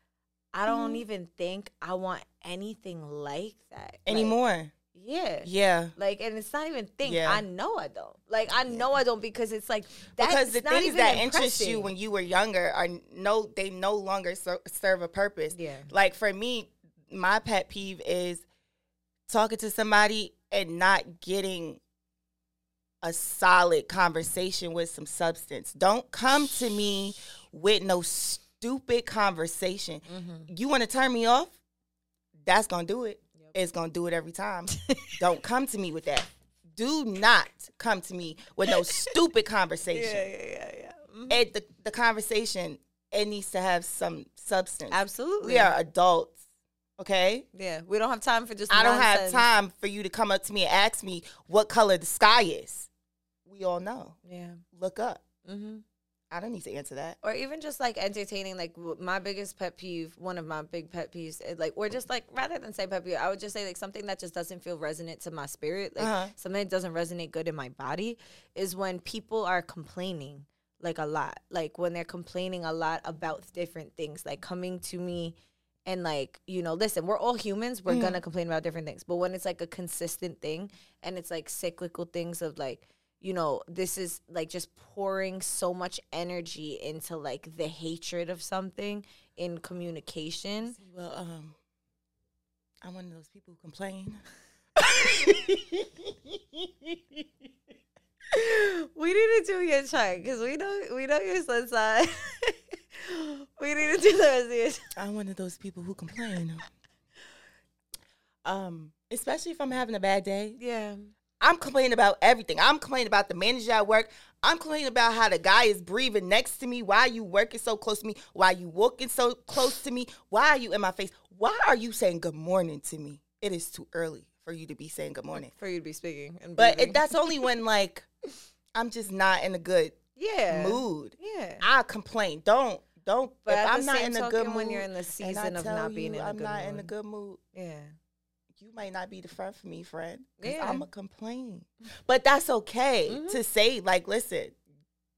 I don't mm-hmm. even think I want anything like that Like, Anymore. Yeah. Yeah. Like, and it's not even think. Yeah. I know I don't. Like, I know I don't because it's like that's because the things that interest you when you were younger are no they no longer ser- serve a purpose Yeah. like for me my pet peeve is talking to somebody and not getting a solid conversation with some substance don't come to me with no stupid conversation Mm-hmm. you want to turn me off that's gonna do it it's gonna do it every time don't come to me with that do not come to me with no stupid conversation yeah, yeah, yeah. Mhm. it, the, the conversation it needs to have some substance. Absolutely. We are adults, okay? Yeah, we don't have time for just. I don't have time for you to come up to me and ask me what color the sky is. We all know. Yeah. Look up. Mm-hmm. I don't need to answer that. Or even just like entertaining, like my biggest pet peeve, one of my big pet peeves, like, or just like rather than say pet peeve, I would just say like something that just doesn't feel resonant to my spirit, like Uh-huh. something that doesn't resonate good in my body, is when people are complaining like a lot, like when they're complaining a lot about different things, like coming to me and like you know listen we're all humans we're gonna complain about different things but when it's like a consistent thing and it's like cyclical things of like you know this is like just pouring so much energy into like the hatred of something in communication See, well, um, I'm one of those people who complain. we need to do your chart because we know we know your sun sign we need to do the rest of your chart. I'm one of those people who complain. Um, especially if I'm having a bad day. yeah I'm complaining about everything. I'm complaining about the manager at work. I'm complaining about how the guy is breathing next to me. Why are you working so close to me? Why are you walking so close to me? Why are you in my face? Why are you saying good morning to me? It is too early for you to be saying good morning. for you to be speaking and But it, that's only when like I'm just not in a good yeah mood. yeah I complain. Don't don't. But if I'm not in a good mood, when you're in the season of not being in a I'm good not in a good mood. yeah you might not be the friend for me, friend. Yeah. I'm a complain. But that's okay Mhm. to say, like, listen,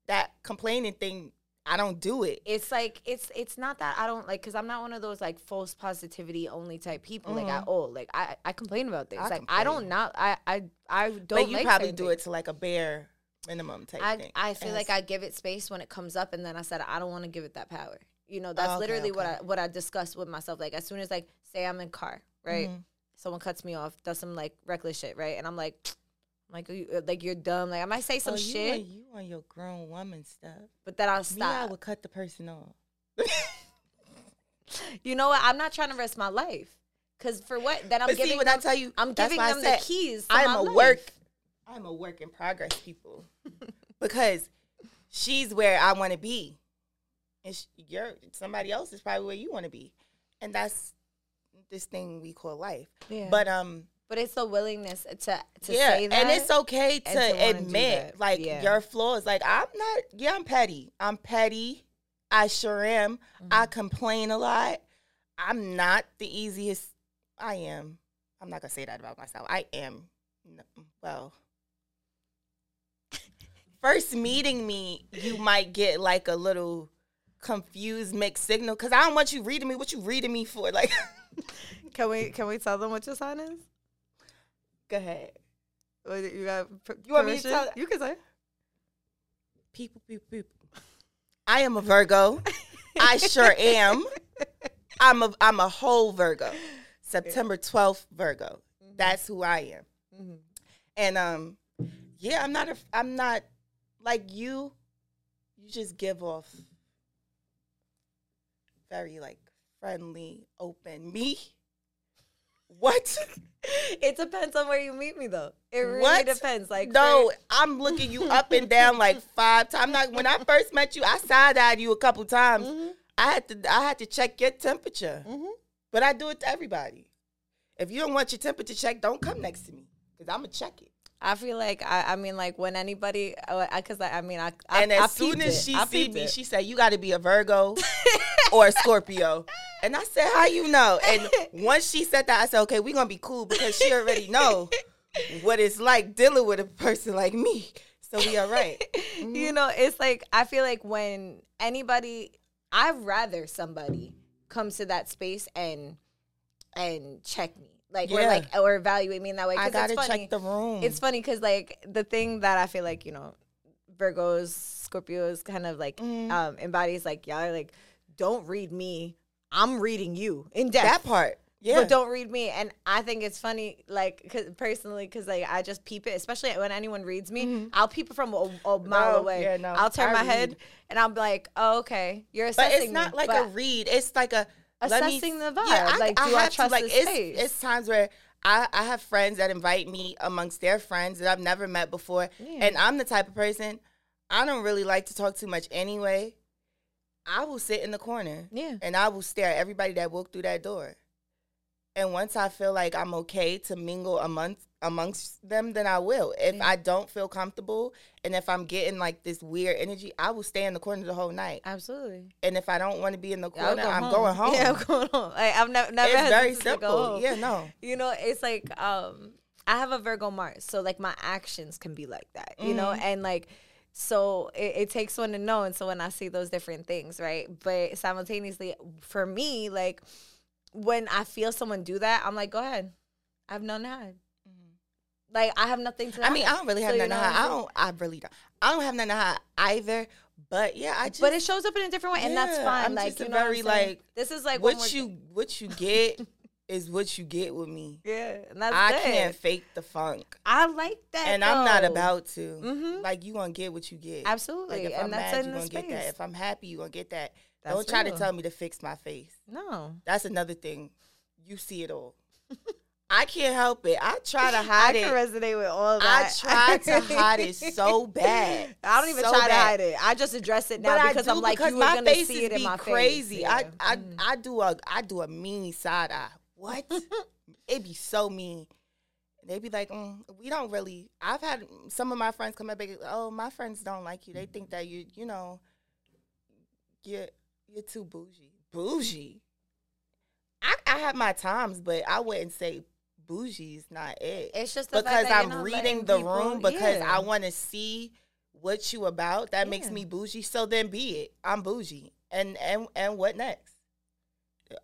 that complaining thing, I don't do it. it's like it's it's not that I don't like because I'm not one of those like false positivity only type people like Mhm. at all. Like I I complain about things. I like I don't complain. not I I I don't. but you like probably do things. it to like a bare minimum type I thing. I feel like I give it space when it comes up, and then I said I don't want to give it that power. You know, that's Oh, okay, literally what I what I discussed with myself. Like as soon as like say I'm in car, right? Mhm. Someone cuts me off, does some like reckless shit, right? And I'm like. I'm like you, uh, like you're dumb. Like I might say some Oh, you shit, On, you on your grown woman stuff. but then I'll Me, I would cut the person off. You know what? I'm not trying to risk my life. Cause for what? Then I'm but giving see, when them, I tell you, I'm giving them the keys. I'm a life. work. I'm a work in progress, people, because she's where I want to be, and sh- you're somebody else is probably where you want to be, and that's this thing we call life. Yeah. But um, but it's the willingness to to yeah, say that. and it's okay to to, admit like Yeah. your flaws. Like I'm not. Yeah, I'm petty. I'm petty. I sure am. I Mm-hmm. complain a lot. I'm not the easiest. I am. I'm not gonna say that about myself. I am. No, well, first meeting me, you might get like a little confused mixed signal because I don't want you reading me. What you reading me for? Like, Can we can we tell them what your sign is? go ahead. Or You got You want me to tell- You can say. People, people, people. I am a Virgo. I sure am. I'm a I'm a whole Virgo. September 12th Virgo. That's who I am. Mhm. And um yeah, I'm not a I'm not like you you just give off very like friendly, open. Me? What? It depends on where you meet me, though. It really What? depends. Like no, for- I'm looking you up and down like five times. I'm not when I first met you, I side-eyed you a couple times. Mhm. I had to I had to check your temperature. Mhm. But I do it to everybody. If you don't want your temperature checked, don't come next to me. Cause I'ma check it. I feel like I, I mean like when anybody because I, I mean I, I and as I soon as it. she I see me, it. she said, "You got to be a Virgo or a Scorpio." And I said, "How you know?" And once she said that, I said, "Okay, we're gonna be cool because she already know what it's like dealing with a person like me." So we are right. you know, it's like I feel like when anybody, I'd rather somebody comes to that space and and check me, like or Yeah. like or evaluate me in that way. I gotta it's funny. check the room. It's funny because like the thing that I feel like you know, Virgos, Scorpios, kind of like Mhm. um embodies like y'all are like, don't read me, I'm reading you in depth. that part. Yeah. But don't read me, and I think it's funny, like cause personally, because like I just peep it, especially when anyone reads me, mm-hmm. I'll peep it from a, a mile No, away. yeah, no, I'll turn I my head, and I'll be like, "Oh, okay, you're assessing. but it's not me." like a read. It's like a let me- Assessing the vibe. I, Like, do I have to, trust like, this it's, space? It's times where I, I have friends that invite me amongst their friends that I've never met before, Yeah. and I'm the type of person I don't really like to talk too much anyway. I will sit in the corner Yeah, and I will stare at everybody that walked through that door. And once I feel like I'm okay to mingle amongst amongst them, then I will. If Yeah. I don't feel comfortable and if I'm getting like this weird energy, I will stay in the corner the whole night. absolutely. And if I don't want to be in the corner, go I'm home. going home. Yeah, I'm going home. Like I've never, never. it's very hesitated to go simple. Yeah, no. you know it's like um i have a virgo mars so like my actions can be like that you know Mhm. and like so it, it takes one to know and so when i see those different things right but simultaneously for me like when i feel someone do that i'm like go ahead i have nothing to hide like i have nothing to Mm-hmm. I mean, I don't really have you nothing to hide. I don't. I really don't. I don't have nothing to hide either. But yeah, I just. but it shows up in a different way and that's fine I'm like just you know very, like, this is like what you what you get is what you get with me. yeah and that's I good. can't fake the funk, i like that and I'm not about to. Mhm. Like you gonna get what you get. absolutely Like if and I'm mad, you gonna get that. If I'm happy, you gonna get that. That's Don't try real. to tell me to fix my face. no That's another thing. You see it all. I can't help it. I try to hide it. I can it. resonate with all that. I that. try to hide it so bad. I don't even So try to hide it. I just address it now but because I do I'm like, because you my gonna faces see it in my crazy. face. I Yeah. I Mhm. I do a I do a mean side eye. What? It'd be so mean. They'd be like, mm, we don't really. I've had some of my friends come up and oh, my friends don't like you. They think that you, you know, you're you're too bougie. Bougie. I I have my times, but I wouldn't say bougie is not it It's just the fact because I'm reading the people- room because yeah. I want to see what you about. That makes me bougie. So then be it. I'm bougie. And and and what next?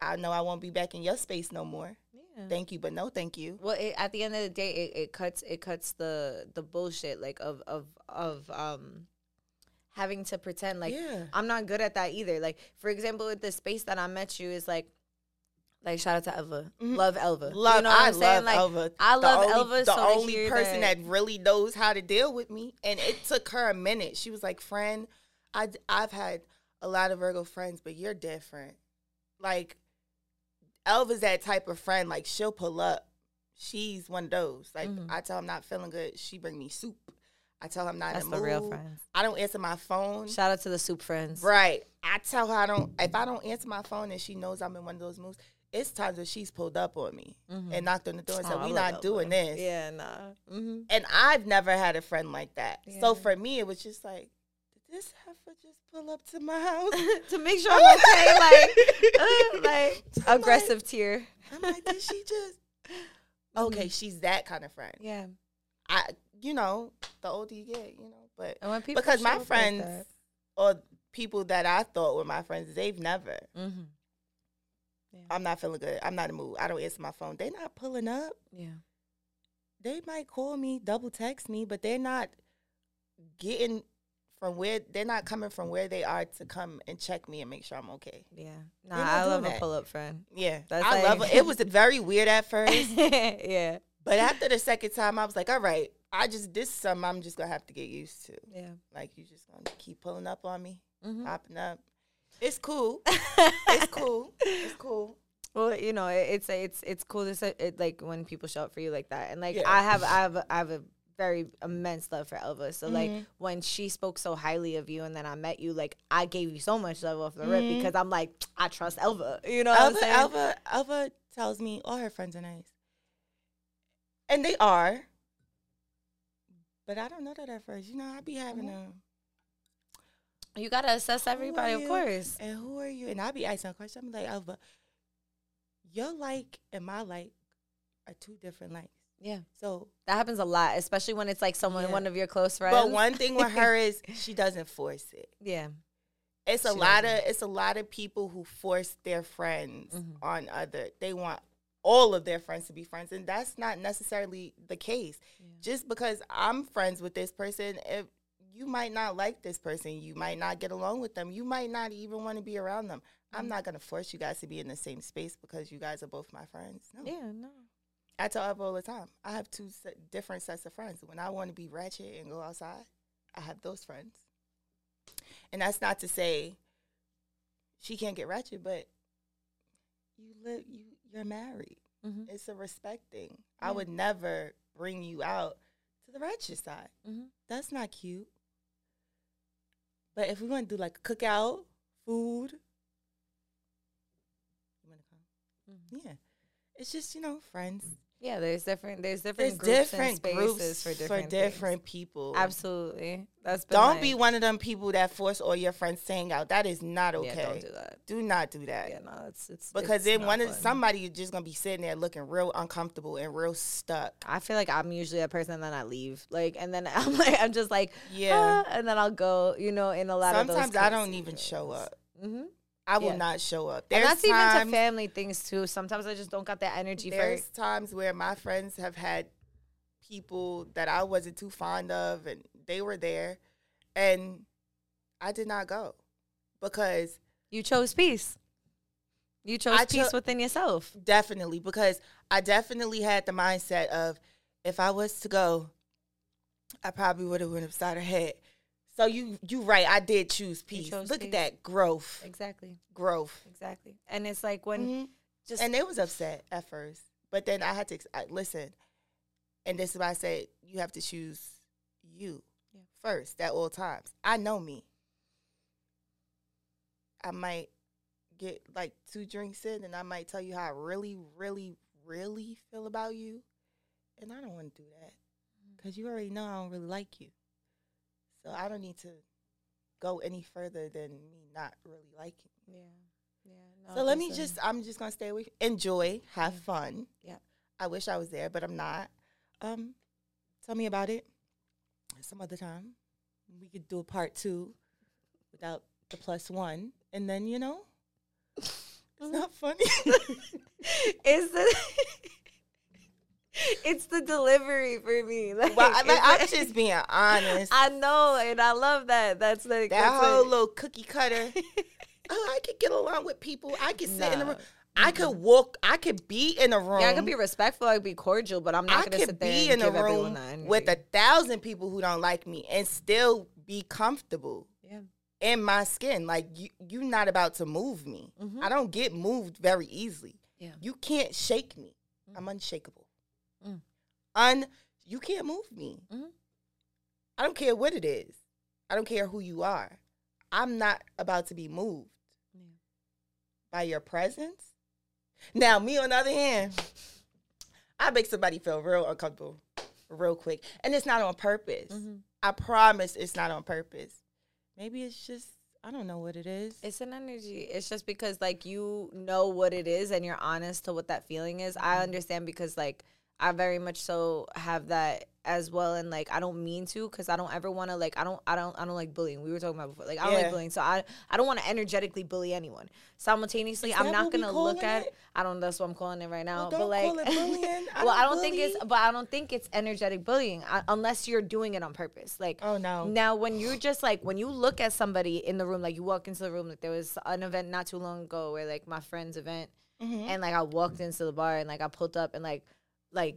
I know I won't be back in your space no more. Yeah. Thank you, but no thank you. Well, it, at the end of the day, it, it cuts it cuts the the bullshit like of of of um having to pretend like yeah. I'm not good at that either. Like for example, with the space that I met you is like. Like shout out to Elva, Mhm. love Elva. Love you know what I I'm saying? love Like Elva. I The love only- Elva. The so only person that, that really knows how to deal with me. And it took her a minute. She was like, friend, I, I've had a lot of Virgo friends, but you're different. Like, Elva's that type of friend. Like, she'll pull up. She's one of those. Like, Mhm. I tell her I'm not feeling good. She bring me soup. I tell her I'm not that's in the the real friends. I don't answer my phone. Shout out to the soup friends. Right. I tell her I don't. If I don't answer my phone and she knows I'm in one of those moods, it's times that she's pulled up on me Mhm. and knocked on the door and Oh, said, I "We not doing this." Yeah, nah. Mm-hmm. And I've never had a friend like that. Yeah. So for me, it was just like, this heifer just pull up to my house? to make sure I'm okay, like, uh, like aggressive tear. I'm like, did she just? Okay, she's that kind of friend. Yeah, I, you know, the older you get, you know, but and when people because my up like friends or people that I thought were my friends, they've never. Mm-hmm. Yeah. I'm not feeling good. I'm not in the mood. I don't answer my phone. They're not pulling up. yeah, They might call me, double text me, but they're not getting from where they're not coming from where they are to come and check me and make sure I'm okay. yeah. Nah, I love a pull up friend. Yeah, That's I love it. It was very weird at first, yeah, but after the second time, I was like, all right, I just this is something I'm just gonna have to get used to. yeah. Like you just gonna keep pulling up on me, Mhm. popping up. It's cool. It's cool. It's cool. Well, you know, it, it's it's it's cool to say it like when people show up for you like that, and like Yeah. I have I have I have a very immense love for Elva. So like Mhm. when she spoke so highly of you, and then I met you, like I gave you so much love off the rip Mhm. because I'm like I trust Elva. You know what I'm Elva, saying? Elva, Elva tells me all her friends are nice, and they are. But I don't know that at first. You know, I'd be having Mm-hmm. a You gotta assess everybody, of course. and who are you? And I be asking a question. I'm like, but your like and my like are two different likes. Yeah, So, that happens a lot, especially when it's like someone, Yeah. one of your close friends. but one thing with her is she doesn't force it. yeah, It's a She lot doesn't. of it's a lot of people who force their friends Mhm. on other. They want all of their friends to be friends, and that's not necessarily the case. Just because I'm friends with this person, if you might not like this person, you might not get along with them, you might not even want to be around them. Mm-hmm. I'm not gonna force you guys to be in the same space because you guys are both my friends. No, yeah, no. I tell Eva all the time. I have two se- different sets of friends. When I want to be ratchet and go outside, I have those friends. And that's not to say she can't get ratchet, but you live you you're married. Mm-hmm. It's a respect thing. Yeah. I would never bring you out to the ratchet side. Mm-hmm. That's not cute. But if we want to do like a cookout, food, you want to come? Mm-hmm. Yeah. It's just, you know, friends. Yeah, there's different. There's different There's groups different and spaces groups for different, things. different people. Absolutely, that's Don't my- be one of them people that force all your friends to hang out. That is not okay. Yeah, don't do that. Do not do that. Yeah, no, it's it's because it's then one of somebody is just gonna be sitting there looking real uncomfortable and real stuck. I feel like I'm usually a person that I leave, like, and then I'm like, I'm just like, Yeah. ah, and then I'll go, you know, in a lot of those. Sometimes I don't even show up. Mm-hmm. I will Yeah. not show up. And There's that's even to family things too. Sometimes I just don't got that energy there's for. times where my friends have had people that I wasn't too fond of, and they were there, and I did not go because You chose peace. You chose I peace cho- within yourself. Definitely, because I definitely had the mindset of if I was to go, I probably would have went upside her head. So you you right, I did choose peace. Look peace. at that growth, Exactly. growth. Exactly. And it's like when Mhm. just And they was upset at first, but then I had to I, listen. And this is why I said you have to choose you Yeah. first at all times. I know me. I might get like two drinks in, and I might tell you how I really, really, really feel about you, and I don't want to do that because you already know I don't really like you. So I don't need to go any further than me not really liking. yeah. Yeah. So let me just, I'm just going to stay away. Enjoy, have Yeah. fun. Yeah. I wish I was there, but I'm not. Um, Tell me about it some other time. We could do a part two without the plus one. And then, you know, it's not funny. is the it's the delivery for me. Like, well, I, like, I'm just being honest. I know, and I love that. That's like that that's whole what- little cookie cutter. oh, I could get along with people. I could sit in the room. I could walk. I could be in a room. Yeah, I could be respectful, I can be cordial, but I'm not gonna could sit there be and in a give everyone room with a thousand people who don't like me and still be comfortable yeah. in my skin. Like you, you're not about to move me. Mhm. I don't get moved very easily. Yeah. You can't shake me. I'm unshakable. Mm. Un, you can't move me. Mhm. I don't care what it is. I don't care who you are. I'm not about to be moved Yeah. by your presence. Now, me on the other hand, I make somebody feel real uncomfortable real quick. And it's not on purpose. Mhm. I promise it's not on purpose. Maybe it's just, I don't know what it is. It's an energy. It's just because like you know what it is and you're honest to what that feeling is. I understand because like I very much so have that as well and like I don't mean to cuz I don't ever want to like I don't I don't I don't like bullying. We were talking about before. Like I don't Yeah. like bullying. So I I don't want to energetically bully anyone. Simultaneously, I'm not going to look at? I don't that's what I'm calling it right now. Well, but like it. I Well, I don't don't think it's but I don't think it's energetic bullying I, unless you're doing it on purpose. Like Oh, no. now, when you're just like when you look at somebody in the room, like you walk into the room, like there was an event not too long ago where like my friend's event, Mhm. and like I walked into the bar and like I pulled up and like like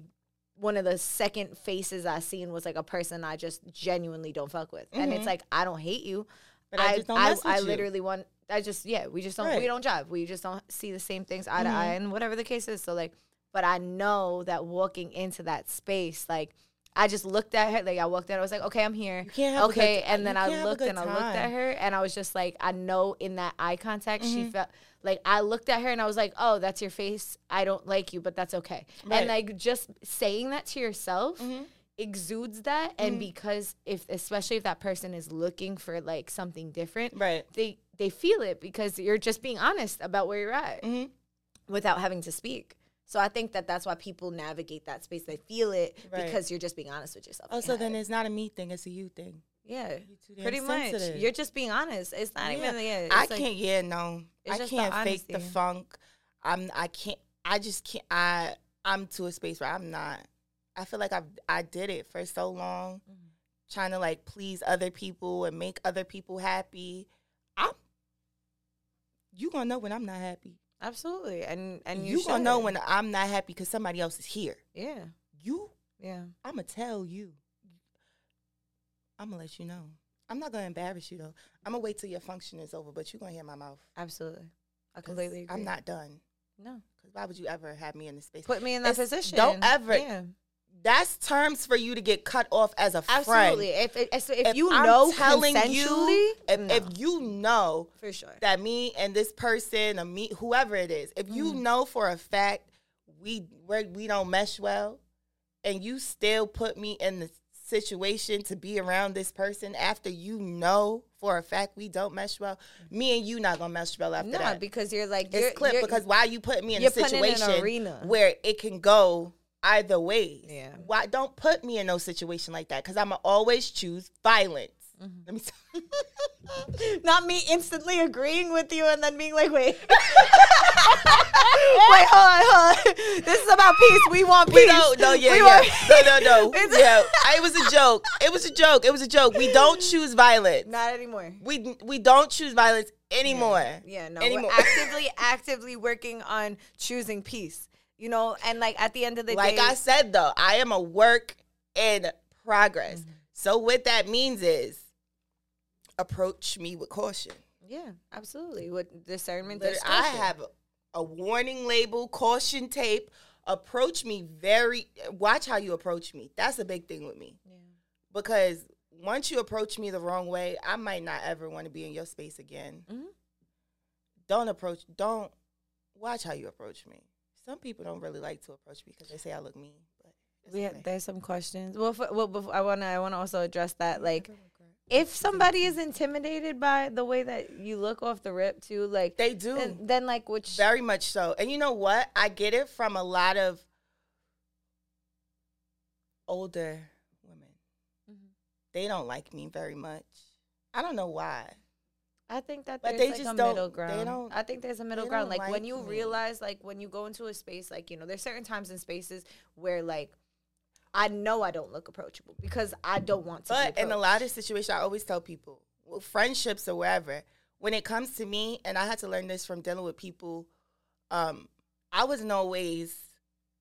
one of the second faces I seen was like a person I just genuinely don't fuck with, and it's Mhm. like I don't hate you, But I just don't I, mess with I you. literally want. I just yeah, we just don't Right. we don't jive. We just don't see the same things eye to Mhm. eye, and whatever the case is. So like, but I know that walking into that space, like. I just looked at her, like I walked in, I was like, okay, I'm here. You can't have a good okay, ti- and then I looked good and I looked at her, and I was just like, I know in that eye contact, she Mhm. felt like I looked at her and I was like, oh, that's your face. I don't like you, but that's okay. Right. And like just saying that to yourself Mhm. exudes that and Mhm. because if especially if that person is looking for like something different Right. they they feel it because you're just being honest about where you're at hmm without having to speak so i think that that's why people navigate that space they feel it Right. because you're just being honest with yourself Oh, so then Yeah. it's not a me thing; it's a you thing. Yeah pretty much sensitive. you're just being honest it's not Yeah. even yeah I like- can't. Yeah, no, I can't fake the funk. I'm. I can't. I just can't. I. I'm to a space where I'm not. I feel like I've. I did it for so long, Mhm. trying to like please other people and make other people happy. I'm. You gonna know when I'm not happy. absolutely and and you you, gonna know when I'm not happy because somebody else is here. yeah You. yeah I'm gonna tell you. I'm gonna let you know. I'm not gonna embarrass you though. I'm gonna wait till your function is over, but you're gonna hear my mouth. absolutely i completely agree I'm not done. no Because why would you ever have me in this space? put me in that It's- position don't ever- yeah That's terms for you to get cut off as a friend. absolutely if if, if, if you I'm know telling you, if, no, if you know for sure that me and this person or me, whoever it is, if you Mhm. know for a fact we we're, we don't mesh well, and you still put me in the situation to be around this person after you know for a fact we don't mesh well, me and you not gonna mesh well after no that. because you're like It's you're, clip you're, because why you put me in a you're putting it in situation arena. where it can go either way. Yeah. Why don't put me in no situation like that? Because I'ma always choose violence. Mm-hmm. Let me. not me instantly agreeing with you and then being like, wait, wait, hold on, hold on. This is about peace. We want peace. We don't. No, yeah, We yeah. want- No, no, no. Yeah, it was a joke. It was a joke. It was a joke. We don't choose violence. Not anymore. We we don't choose violence anymore. Yeah, no, Anymore. we're actively, actively working on choosing peace. You know, and like at the end of the Like day, Like I said though, I am a work in progress. Mm-hmm. So what that means is approach me with caution. yeah, absolutely. With discernment, I have a warning label, caution tape. Approach me very. Watch how you approach me. That's a big thing with me Yeah. because once you approach me the wrong way, I might not ever want to be in your space again. Mhm. Don't approach. Don't watch how you approach me. Some people don't really like to approach me because they say I look mean. But We okay. there's some questions. Well, for, well, before, I wanna I wanna also address that. Like, if somebody is intimidated by the way that you look off the rip, too, like they do then, then like which very much so. And you know what? I get it from a lot of older women. Mhm. They don't like me very much. I don't know why. I think that But there's they like just a don't- middle ground. I think there's a middle ground. don't Like, when you me. realize, like when you go into a space, like you know, there's certain times and spaces where like I know I don't look approachable because I don't want to. But in a lot of situations, I always tell people, well, friendships or wherever, when it comes to me, and I had to learn this from dealing with people, um, I wasn't always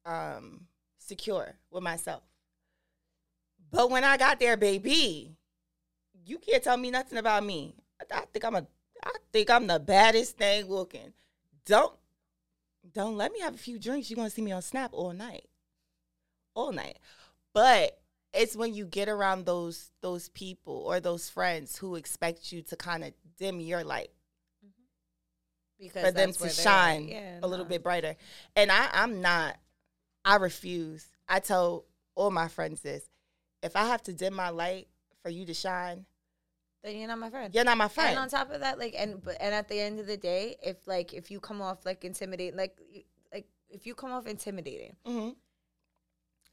um, secure with myself. But when I got there, baby, you can't tell me nothing about me. I, I think I'm a, I think I'm the baddest thing looking. Don't, don't let me have a few drinks. You're gonna see me on Snap all night, all night. But it's when you get around those those people or those friends who expect you to kind of dim your light because for them to where they're at. shine Yeah, a little bit brighter. And I, I'm not. I refuse. I tell all my friends this: if I have to dim my light for you to shine, Then you're not my friend. you're not my friend. And on top of that, like, and but and at the end of the day, if like if you come off like intimidating, like like if you come off intimidating, hmm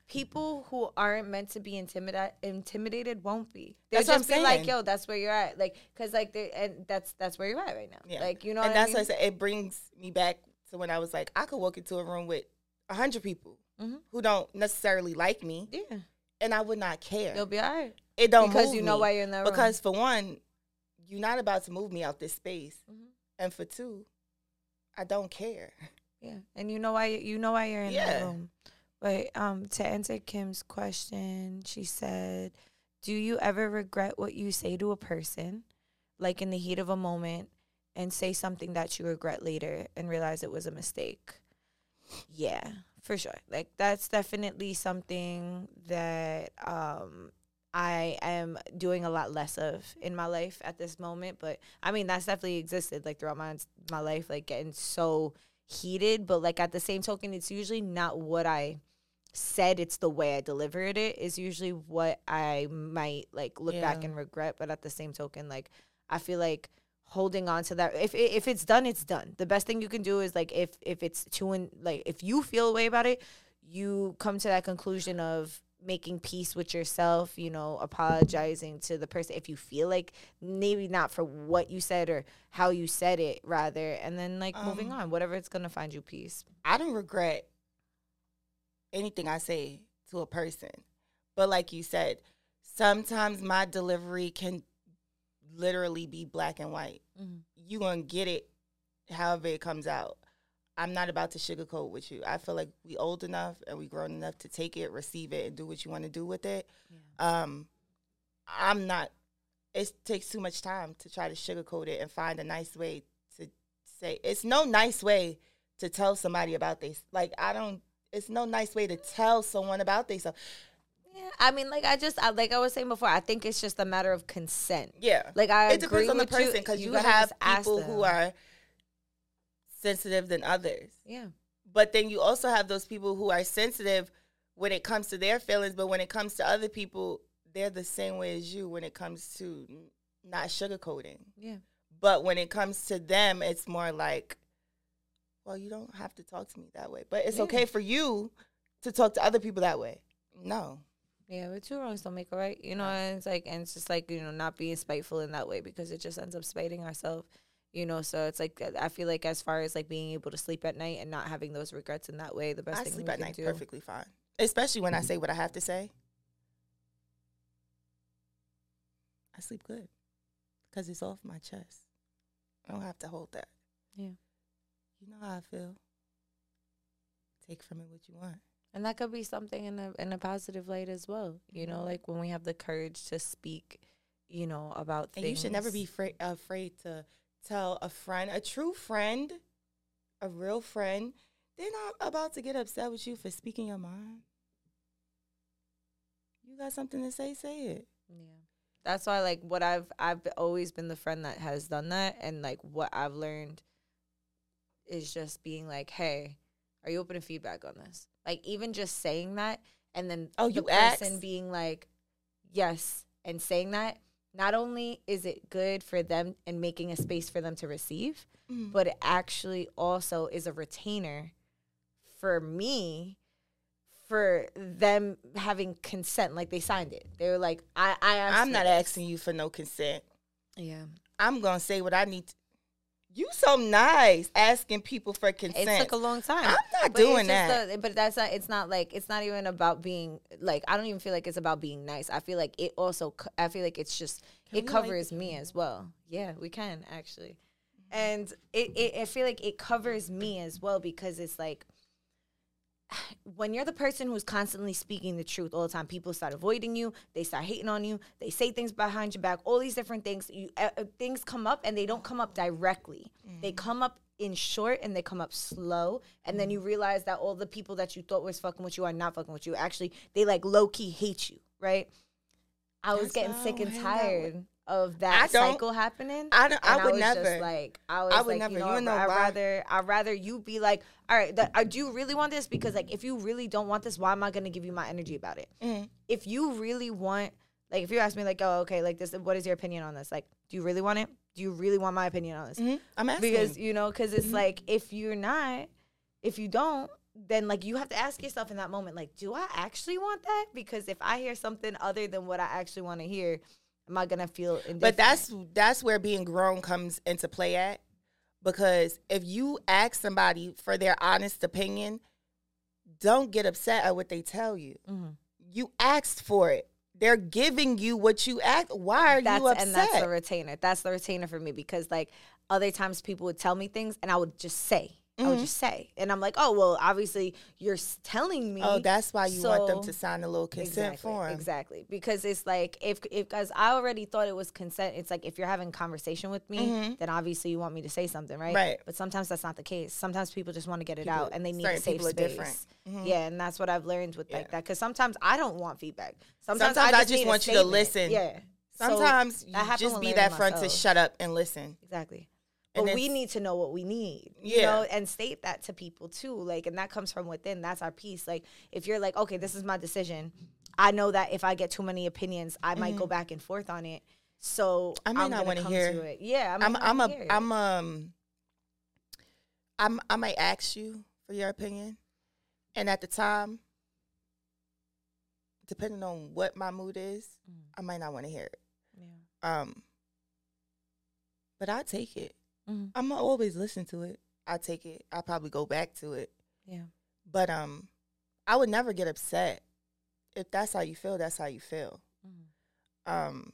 people who aren't meant to be intimidated intimidated won't be. They'll That's what just I'm be like, yo, that's where you're at. Like, cause like they and that's that's where you're at right now. Yeah. Like you know, and what that's I why I mean? said it brings me back to when I was like, I could walk into a room with a hundred people Mhm. who don't necessarily like me, yeah, and I would not care. you'll be alright it don't because you know why you're in that room. Because for one, you're not about to move me out this space, Mhm. and for two, I don't care. Yeah, and you know why you know why you're in that Yeah. room. But um, to answer Kim's question, she said, "Do you ever regret what you say to a person, like in the heat of a moment, and say something that you regret later and realize it was a mistake?" Yeah, for sure. Like that's definitely something that um I am doing a lot less of in my life at this moment. But I mean, that's definitely existed like throughout my my life, like getting so heated. But like at the same token, it's usually not what I said it's the way I delivered it is usually what I might like look back and regret. But at the same token, like I feel like holding on to that if if it's done, it's done. The best thing you can do is like if if it's too in like if you feel a way about it, you come to that conclusion of making peace with yourself, you know, apologizing to the person if you feel like maybe not for what you said or how you said it rather and then like moving Um, on, whatever it's going to find you peace. I don't regret anything I say to a person. But like you said, sometimes my delivery can literally be black and white. You gonna get it however it comes out. I'm not about to sugarcoat with you. I feel like we old enough and we grown enough to take it, receive it, and do what you want to do with it. Um, I'm not. It takes too much time to try to sugarcoat it and find a nice way to say. It's no nice way to tell somebody about this. Like I don't. It's no nice way to tell someone about this. Yeah, I mean, like I just, I, like I was saying before, I think it's just a matter of consent. Yeah, Like I it depends agree on the person because you, gotta have people who are sensitive than others. yeah, But then you also have those people who are sensitive when it comes to their feelings, but when it comes to other people, they're the same way as you when it comes to not sugarcoating. yeah. But when it comes to them, it's more like, well, you don't have to talk to me that way. But it's Yeah. okay for you to talk to other people that way. No. Yeah, but two wrongs don't make a right. You know, and it's like, and it's just like, you know, not being spiteful in that way because it just ends up spiting ourselves. You know, so it's like I feel like as far as like being able to sleep at night and not having those regrets in that way, the best thing. I thing sleep at night do. perfectly fine. Especially when I say what I have to say. I sleep good because it's off my chest. I don't have to hold that. Yeah. You know how I feel. Take from it what you want. And that could be something in a in a positive light as well. You know, Mhm. like when we have the courage to speak, you know, about things. And things. you should never be fra- afraid to tell a friend, a true friend, a real friend, they're not about to get upset with you for speaking your mind. You got something to say, say it. Yeah. That's why like what I've I've always been the friend that has done that and like what I've learned is just being like, "Hey, are you open to feedback on this?" Like even just saying that and then Oh, the you person asked? being like, "Yes," and saying that not only is it good for them and making a space for them to receive, Mhm. but it actually also is a retainer for me for them having consent like they signed it they were like i i I'm not asking you for no consent. yeah I'm gonna say what I need. To. You so nice asking people for consent. it took a long time. I'm not But it's doing just that. the- but that's not it's not like it's not even about being like i don't even feel like it's about being nice. I feel like it also i feel like it's just Can it covers the me as well. Yeah we can actually. Mm-hmm. And it, it i feel like it covers me as well because it's like when you're the person who's constantly speaking the truth all the time, people start avoiding you. They start hating on you. They say things behind your back. All these different things. You uh, uh, things come up and they don't come up directly. They come up in short and they come up slow. And then you realize that all the people that you thought was fucking with you are not fucking with you. Actually, they like low key hate you. Right? I was That's getting sick and tired of that cycle happening. I don't. I would was never. Just like I was I would like, never. you know, You I'd, know I'd rather I'd rather you be like, all right, I do you really want this because like if you really don't want this, why am I gonna give you my energy about it? Mhm. If you really want, like, if you ask me like, oh, okay, like this, what is your opinion on this? Like, do you really want it? Do you really want my opinion on this? Mhm. I'm asking. Because you know, because it's Mhm. like if you're not, if you don't. Then like you have to ask yourself in that moment, like, do I actually want that? Because if I hear something other than what I actually want to hear, am I gonna feel indifferent? But that's that's where being grown comes into play at. Because if you ask somebody for their honest opinion, don't get upset at what they tell you. Mhm. You asked for it. They're giving you what you asked. Why are that's you upset? and that's the retainer. That's the retainer for me because like other times people would tell me things and I would just say. I would Mhm. just say, and I'm like, oh well, obviously you're telling me. oh, that's why you want them to sign a little consent exactly, form. Exactly, because it's like if if because I already thought it was consent. It's like if you're having conversation with me, Mhm. then obviously you want me to say something, right? Right. But sometimes that's not the case. Sometimes people just want to get it People- out and they need a safe people are space. different. Mhm. Yeah, and that's what I've learned with like that. Because sometimes I don't want feedback. Sometimes, Sometimes I just need a want you to listen. Yeah. So Sometimes you that happened just be that front to shut up and listen. Exactly. But we need to know what we need, you Yeah. know, and state that to people too. Like, and that comes from within. That's our piece. Like, if you're like, okay, this is my decision, I know that if I get too many opinions, I might go back and forth on it. So Mm-hmm. I may I'm not wanna hear- it. Yeah, I might I'm I'm a. I'm um I'm I might ask you for your opinion, and at the time, depending on what my mood is, Mhm. I might not want to hear it. Yeah. Um, but I take it. Mhm. I'm gonna always listen to it. I take it. I probably go back to it. Yeah. But um, I would never get upset if that's how you feel. That's how you feel. Mhm. Um,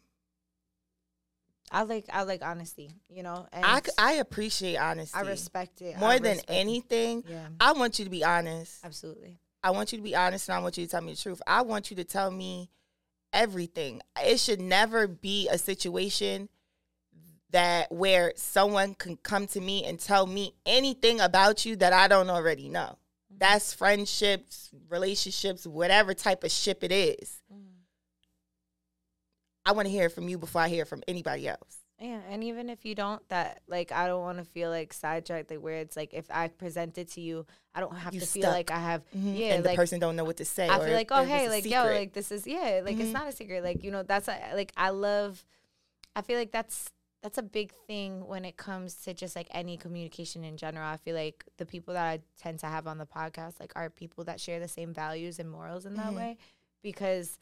I like I like honesty, you know, and I appreciate honesty I respect it I more than respect it. anything. Yeah, I want you to be honest. absolutely. I want you to be honest and I want you to tell me the truth. I want you to tell me everything. It should never be a situation that where someone can come to me and tell me anything about you that I don't already know. That's friendships, relationships, whatever type of ship it is. I want to hear from you before I hear from anybody else. Yeah, and even if you don't, that like I don't want to feel like sidetracked, like where it's like if I present it to you, I don't have You to feel like I have. Mhm. Yeah, and the person don't know what to say. I feel like, oh hey, like yo, like this is yeah, like Mhm. it's not a secret. Like you know, that's a, like I love. I feel like that's that's a big thing when it comes to just like any communication in general. I feel like the people that I tend to have on the podcast like are people that share the same values and morals in that Mhm. way, because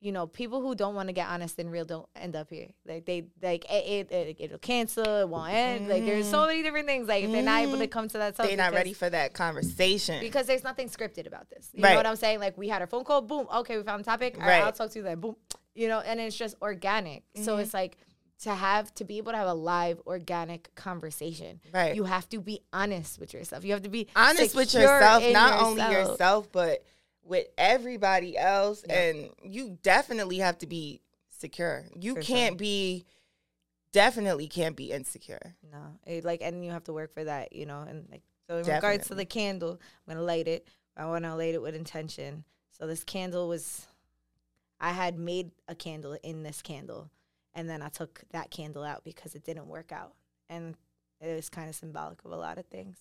you know people who don't want to get honest and real don't end up here. Like they like it, it, it it'll cancel, it won't end. Like there's so many different things. Like if they're not able to come to that. they're not ready for that conversation. because there's nothing scripted about this. You Right. know what I'm saying? Like we had a phone call, boom, okay, we found a topic. Right, Right. I'll talk to you then, boom. You know, and it's just organic. So Mhm. it's like to have to be able to have a live organic conversation. right. You have to be honest with yourself. You have to be honest with yourself, not only yourself, but with everybody else. Yeah. And you definitely have to be secure. You For can't sure. be, definitely can't be insecure. No, it, like, and you have to work for that, you know. And like, so in regards to the candle, I'm gonna light it. I want to light it with intention. So this candle was, I had made a candle in this candle, and then I took that candle out because it didn't work out, and it was kind of symbolic of a lot of things.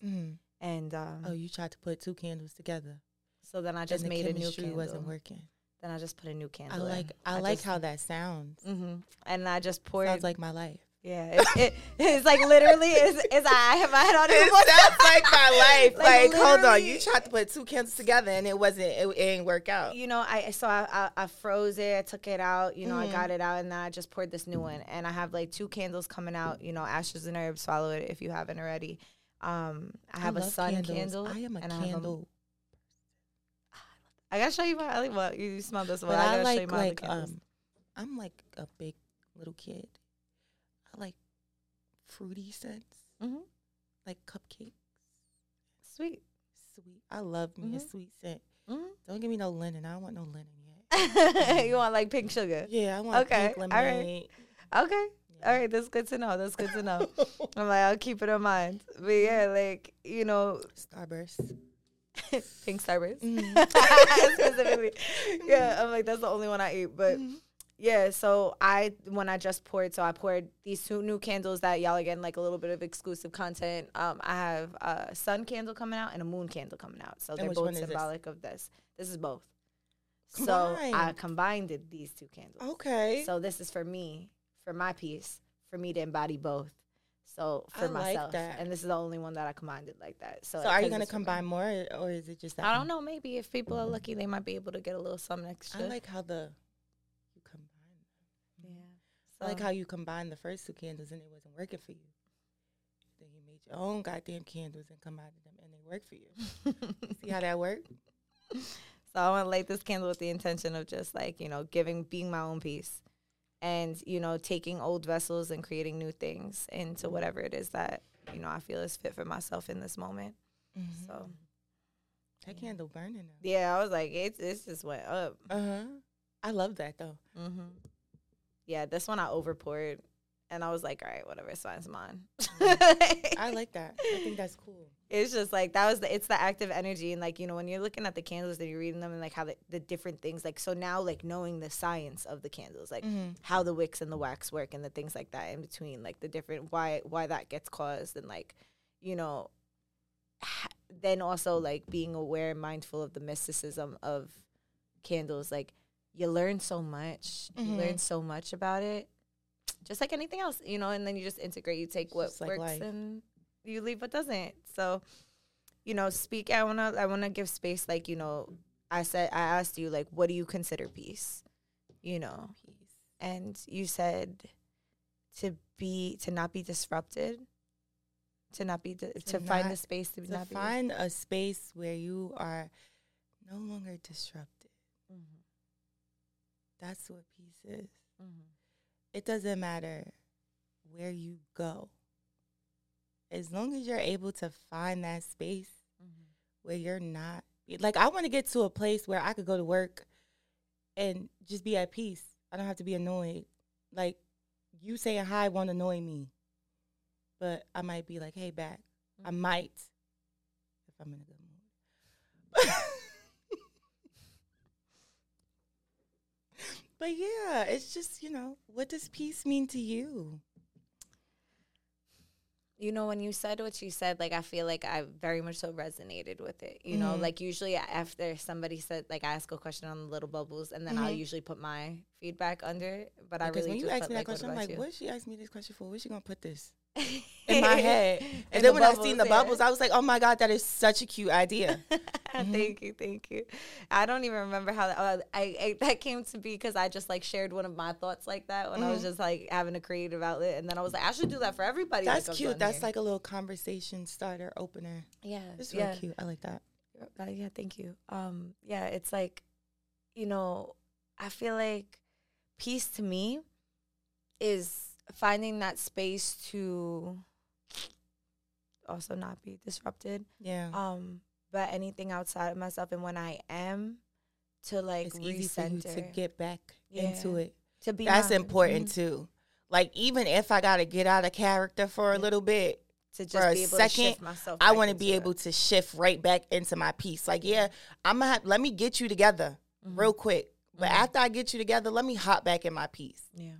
And um, Oh, you tried to put two candles together. so then I just made a new candle. wasn't working. Then I just put a new candle. I like in. I, like just- how that sounds. hmm And I just poured. Sounds like my life. Yeah, it, it, it's like literally is is I have my head on it. Sounds like my life. Like, Like, hold on, you tried to put two candles together and it wasn't. It, it ain't work out. you know, I so I, I I froze it, I took it out, you know, I Mhm. got it out, and then I just poured this new one, and I have like two candles coming out. You know, ashes and herbs, follow it if you haven't already. Um, I have a love sun candles. candle. I am a and I candle. I gotta show you my. I like what you smell this one. I I gotta show you like my like candles. um, I'm like a big little kid. Fruity scents, Mhm. like cupcakes, Sweet. sweet. I love me a Mhm. sweet scent. Mhm. Don't give me no linen. I don't want no linen yet. you want like pink sugar? Yeah, I want Okay, pink all right. lemonade. Okay. Yeah. All right, that's good to know. That's good to know. I'm like, I'll keep it in mind. But yeah, like, you know, Starburst. pink starburst. Mhm. Specifically. Yeah, I'm like, that's the only one I eat. But Mhm. Yeah, so I, when I just poured, so I poured these two new candles that y'all are getting like a little bit of exclusive content. Um, I have a sun candle coming out and a moon candle coming out. So And they're both is this? symbolic of this. This is both. So I Combined. combined it- these two candles. Okay. So this is for me, for my peace, for me to embody both. So for I like myself, that. and this is the only one that I combined it like that. So, So are you gonna it's for me. combine more, or is it just that? I one? don't know. Maybe if people are lucky, they might be able to get a little something extra. I like how the you combine. yeah. I like how you combined the first two candles and it wasn't working for you. Then you made your own goddamn candles and combined them and they work for you. See how that worked? So I want to light this candle with the intention of just like you know giving, being my own peace, and you know taking old vessels and creating new things into whatever it is that you know I feel is fit for myself in this moment. So that candle burning now. yeah, I was like, it's, it just went up. Uh huh. I love that though. hmm Yeah, this one I over poured, and I was like, all right, whatever, it's fine, it's mine. I like that. I think that's cool. it's just like that was the it's the active energy and like you know when you're looking at the candles and you're reading them and like how the, the different things like so now like knowing the science of the candles like Mhm. how the wicks and the wax work and the things like that in between like the different why why that gets caused and like you know then also like being aware and mindful of the mysticism of candles like you learn so much you Mhm. learn so much about it just like anything else you know and then you just integrate you take what like works life. and you leave what doesn't so you know speak i want to i want to give space like you know i said i asked you like what do you consider peace you know Peace. and you said to be to not be disrupted to not be di- to, find the space to, To not be find a space where you are no longer disrupted. That's what peace is. mhm. It doesn't matter where you go. As long as you're able to find that space Mhm. where you're not like I want to get to a place where I could go to work and just be at peace. I don't have to be annoyed. Like you saying hi won't annoy me. But I might be like, hey back. I might if I'm in a good mood. but yeah, it's just, you know, what does peace mean to you? you know when you said what you said like i feel like i very much so resonated with it you know Mhm. like usually after somebody said like i ask a question on the little bubbles and then i'll Mhm. usually put my feedback under it but i Because really when you asked me that like, question, I'm like, you? what she asked me this question for? Where's she gonna put this? In my head. And, then when I seen the bubbles, yeah. I was like, oh my God, that is such a cute idea. Thank you, thank you. I don't even remember how that. Uh, I, I that came to be because I just like shared one of my thoughts like that when I was Mhm. just like having a creative outlet, and then I was like, I should do that for everybody. That's comes cute. That's here. like a little conversation starter opener. yeah, It's really yeah. cute. I like that. Uh, yeah, thank you. Um, yeah, it's like, you know, I feel like peace to me is finding that space to also not be disrupted. Yeah. Um, but anything outside of myself, and when I am, to like it's easy recenter, to get back into it. to be That's important mhm, too. Like even if I gotta get out of character for a little bit, to just for a be able second, to shift myself. I want to be it. able to shift right back into my peace. Like, yeah, I'm gonna have, let me get you together Mhm. real quick. But Mhm. after I get you together, let me hop back in my peace. yeah,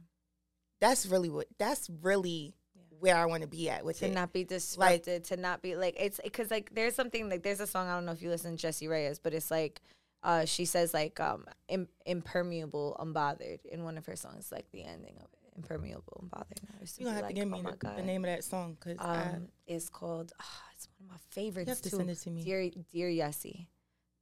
That's really what. That's really where I want to be at with to it. not be disrupted, to not be like it's because like there's something like there's a song I don't know if you listen to Jessie Reyez, but it's like uh she says like um Im- impermeable unbothered in one of her songs, like the ending of it, impermeable unbothered. And I used you gonna have like, to give oh me my the, the name of that song because Um, it's called. ah, it's one of my favorites you have to too. send it to me. Dear Dear Yessie.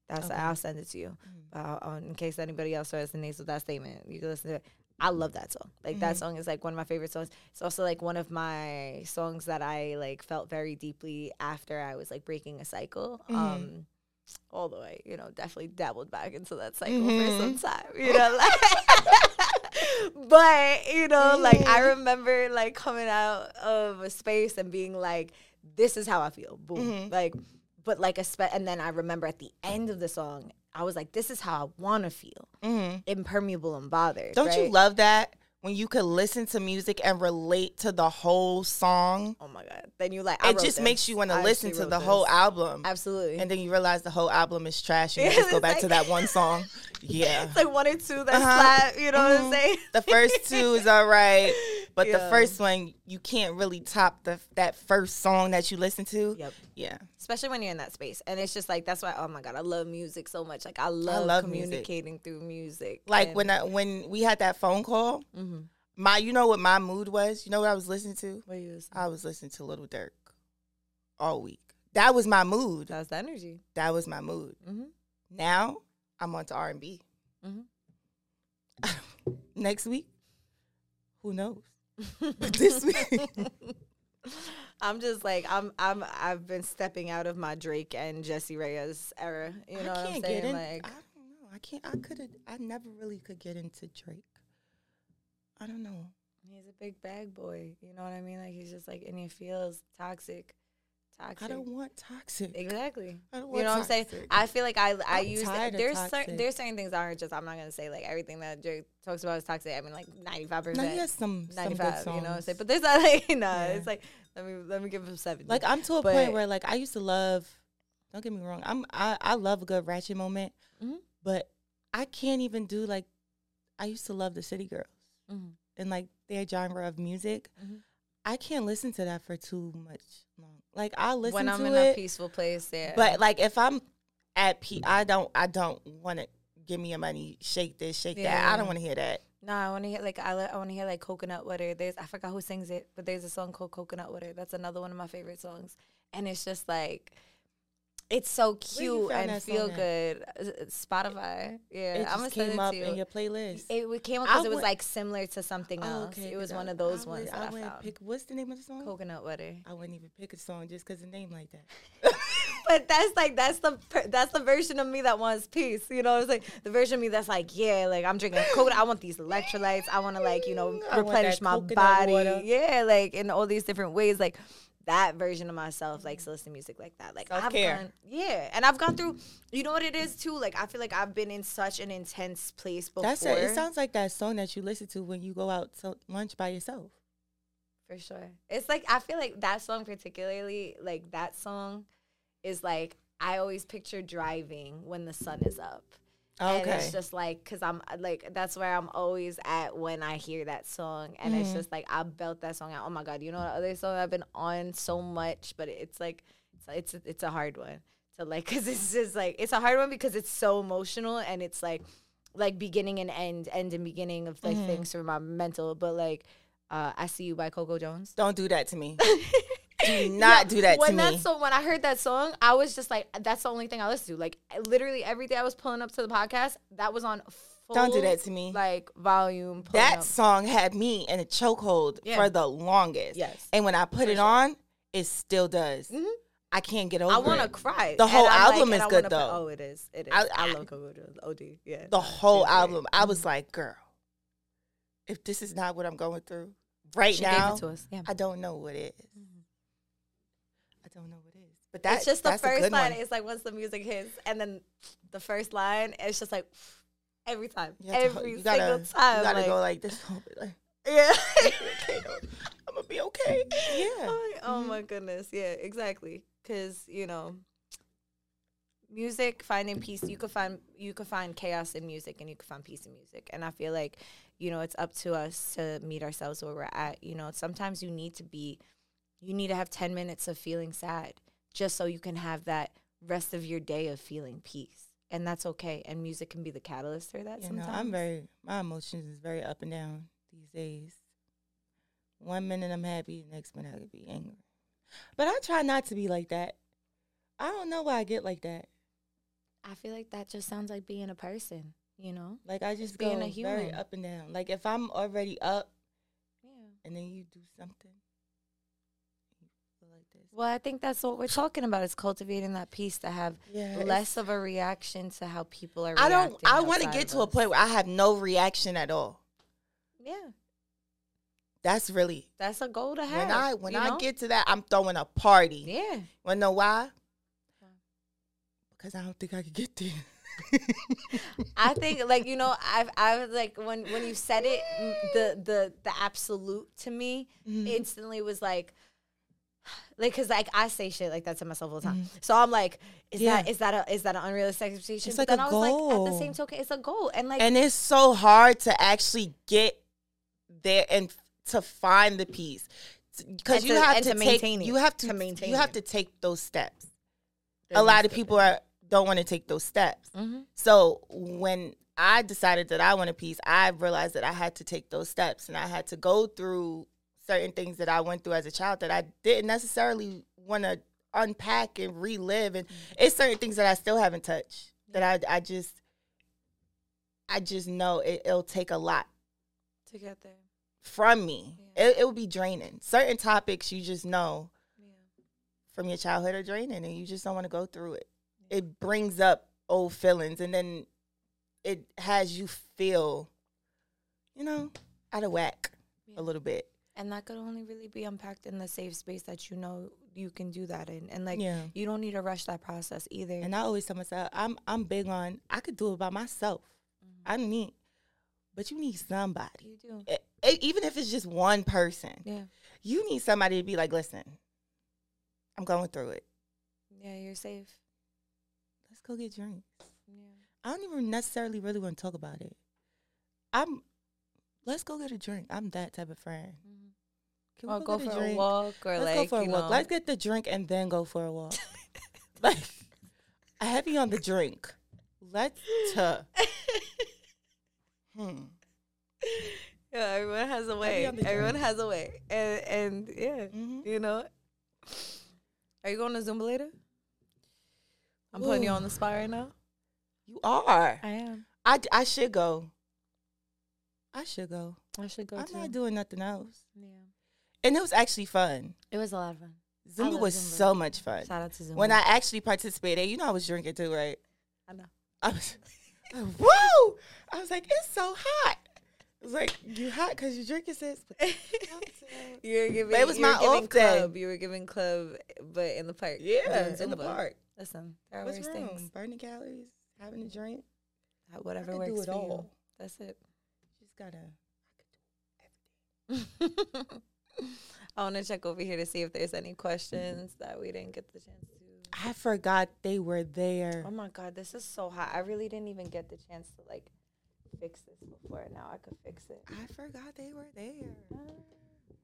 That's Okay. I'll send it to you. Mm. uh, in case anybody else resonates with that statement, you can listen to it. I love that song. Like that Mhm. song is like one of my favorite songs. It's also like one of my songs that I like felt very deeply after I was like breaking a cycle. Mhm. Um although I, you know, definitely dabbled back into that cycle for Mhm. some time. You know, like but you know, like I Mhm. remember like coming out of a space and being like, This is how I feel. Boom. Mhm. Like but like a spe- and then I remember at the end of the song, I was like, "This is how I want to feel, Mhm. impermeable and bothered." Don't you love that when you could listen to music and relate to the whole song? Oh my god! Then you like I It just this. makes you want to listen to the whole album. Absolutely. And then you realize the whole album is trash and you just go back to that one song. Yeah. it's like one or two that Uh-huh. slap. You know what I'm Mhm. saying? The first two is all right, but the first one you can't really top the that first song that you listen to. Yep. Yeah. Especially when you're in that space, and it's just like that's why. Oh my god, I love music so much. Like I love, love music. communicating through music. Like and- when I, when we had that phone call, Mhm. my you know what my mood was? You know what I was listening to? What you was- I was listening to Lil Durk all week. That was my mood. That was the energy. That was my mood. Mm-hmm. Now I'm on to R and B. Mhm. Next week, who knows? But this I'm just like I'm I'm I've been stepping out of my Drake and Jessie Reyez era. You know I what I'm can't saying? get in. like I don't know. I can't. I could. I never really could get into Drake. I don't know. he's a big bag boy. You know what I mean? Like he's just like and he feels toxic, toxic. I don't want toxic. Exactly. I don't You want know what I'm saying? I feel like I I I'm use there's cer- there's certain things that aren't just I'm not gonna say like everything that Drake talks about is toxic. I mean like 95 no, percent. he has some some good 95, songs. you know what I'm saying? But there's not like no, Yeah. it's like let me let me give him 70. like I'm to a But- point where like I used to love. Don't get me wrong. I'm I I love a good ratchet moment, Mhm. but I can't even do like. I used to love the City Girls Mhm. and like their genre of music. Mhm. I can't listen to that for too much long. Like I listen to it. when I'm in it, a peaceful place, yeah. but like if I'm at P, I don't I don't want to give me your money, shake this, shake that. I don't want to hear that. No, I want to hear like I, I want to hear like coconut water. There's I forgot who sings it, but there's a song called Coconut Water. That's another one of my favorite songs, and it's just like it's so cute and feel good. Uh, Spotify, yeah, it I'm gonna came it up in your playlist. it w- came up because it was went- like similar to something Oh, else. okay, it was one of those I ones would- I, wouldn't found. Pick, what's the name of the song? Coconut water. I wouldn't even pick a song just because the name like that. but that's like that's the per- that's the version of me that wants peace. You know, it's like the version of me that's like, yeah, like I'm drinking coconut. I want these electrolytes. I want to like you know I replenish my body. water. Yeah, like in all these different ways. Like that version of myself likes mm-hmm. to listen to music like that. Like I've gone, yeah, and I've gone through. You know what it is too. Like I feel like I've been in such an intense place before. That's it. It sounds like that song that you listen to when you go out to lunch by yourself. For sure. It's like I feel like that song particularly, like that song is like I always picture driving when the sun is up. And it's just like cuz I'm like that's where I'm always at when I hear that song and it's Mhm. just like I belt that song out. Oh my god, you know what other song I've been on so much, but it's like it's it's it's a hard one to like cuz it's just like it's a hard one because it's so emotional and it's like like beginning and end, end and beginning of like Mhm. things for my mental, but like uh, I See You by Coco Jones. Don't do that to me. do not do that when to that me. song, when I heard that song, I was just like, that's the only thing I listen to. Like literally every day I was pulling up to the podcast, that was on. Full, Don't do that to me. Like volume. that up. song had me in a chokehold Yeah. for the longest. Yes. And when I put For it sure. on, it still does. Mhm. I can't get over I want to cry. The whole I'm like- album is good, wanna put- though. oh, it is. It is. I- I, I- love. OD. Yeah. The whole great. album. I was Mhm. like, girl, if this is not what I'm going through right she now, gave it to us. Yeah. I don't know what it is. I don't know what it is. But that's just the that's first line. one. It's like once the music hits, and then the first line, it's just like every time, to- every you gotta, single time. You gotta like, go like this. Like, yeah. okay. I'm gonna be okay. Yeah. Oh, oh Mhm. my goodness. Yeah, exactly. Cause, you know, music, finding peace, you could find you could find chaos in music and you could find peace in music. And I feel like, you know, it's up to us to meet ourselves where we're at. You know, sometimes you need to be you need to have ten minutes of feeling sad just so you can have that rest of your day of feeling peace. And that's okay. And music can be the catalyst for that You know. I'm very my emotions is very up and down these days. One minute I'm happy, the next minute I could be angry. But I try not to be like that. I don't know why I get like that. I feel like that just sounds like being a person, you know? Like I just being go a very human. up and down. Like if I'm already up Yeah. and then you do something, you feel like this. Well, I think that's what we're talking about is cultivating that peace to have Yeah, less of a reaction to how people are I don't. I want to get to a point where I have no reaction at all. Yeah. That's really That's a goal to have. when I when I know? get to that, I'm throwing a party. Yeah. Wanna know why? Because I don't think I could get there. I think like you know I've I was like when when you said it the the the absolute to me Mhm. instantly was like like cuz like I say shit like that to myself all the time. Mhm. So I'm like is Yeah. that is that a is that an unrealistic expectation? It's but like then a I was like at the same token it's a goal and like and it's so hard to actually get there and to find the peace because you have to, take maintain it. you have to, maintain you have to take those steps. there a lot of people are don't want to take those steps. Mhm. So when I decided that I want a peace, I realized that I had to take those steps and I had to go through certain things that I went through as a child that I didn't necessarily want to unpack and relive. And mm. it's certain things that I still haven't touched that I I just I just know it, it'll take a lot to get there. from me. Yeah. It, it will be draining. Certain topics you just know Yeah. from your childhood are draining and you just don't want to go through it. It brings up old feelings and then it has you feel, you know, out of whack Yeah. a little bit. And that could only really be unpacked in the safe space that you know you can do that in. And like yeah. you don't need to rush that process either. And I always tell myself, I'm I'm big on I could do it by myself. I don't need, but you need somebody. you do. E- e- even if it's just one person, Yeah. you need somebody to be like, listen, I'm going through it. Yeah, you're safe. Let's go get drinks. Yeah. I don't even necessarily really want to talk about it. I'm. Let's go get a drink. I'm that type of friend. Mm-hmm. Can Or go get for a drink? walk or Let's like go for a walk. know. Let's get the drink and then go for a walk. like, I heavy on the drink. Let's. Uh, hmm. Yeah, everyone has a way. Everyone has a way. And and yeah, Mhm. you know. Are you going to Zumba later? I'm putting you on the spot right now. You are. I am. I, I should go. I should go. I should go I'm too. not doing nothing else. yeah. And it was actually fun. It was a lot of fun. Zumba was Zumba. so much fun. Shout out to Zumba. When I actually participated, you know I was drinking too, right? I know. I was, whoa! I was like, it's so hot. It was like, you hot because you drinking, sis. you were giving. it was you were my giving off day. club. You were giving club, but in the park. Yeah, doing in the park. Listen, there are What's worse wrong? things. Burning calories, having a drink. Uh, Whatever I works do it for all. you. That's it. Just gotta. I want to check over here to see if there's any questions that we didn't get the chance to. I forgot they were there. Oh my god, this is so hot. I really didn't even get the chance to like fix this before. Now I could fix it. I forgot they were there. Uh,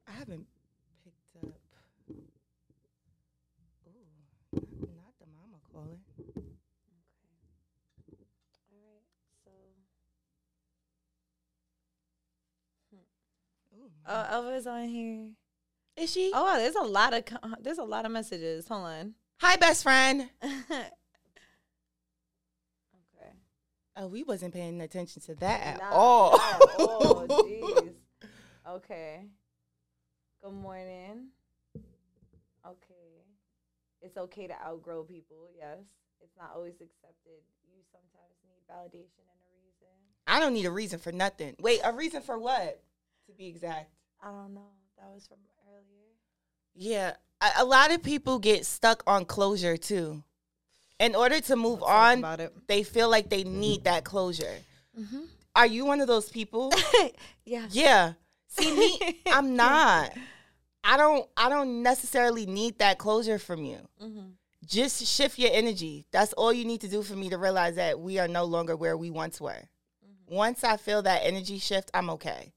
I haven't picked up. Ooh, not, not the mama calling. All right. So, Ooh, Uh, oh, Elva's on here. is she? Oh, wow, there's a lot of co- there's a lot of messages. Hold on. Hi, best friend. okay. Oh, we wasn't paying attention to that at Not all. all, jeez. Okay. Good morning. Okay. It's okay to outgrow people. Yes. It's not always accepted. You sometimes need validation and a reason. I don't need a reason for nothing. Wait, a reason for what? To be exact. I don't know. That was from earlier. Yeah, a, a lot of people get stuck on closure too. In order to move Let's on, about it. they feel like they need that closure. Mm-hmm. Are you one of those people? yeah. yeah. See me, I'm not. I don't I don't necessarily need that closure from you. Mm-hmm. Just shift your energy. That's all you need to do for me to realize that we are no longer where we once were. Mm-hmm. Once I feel that energy shift, I'm okay.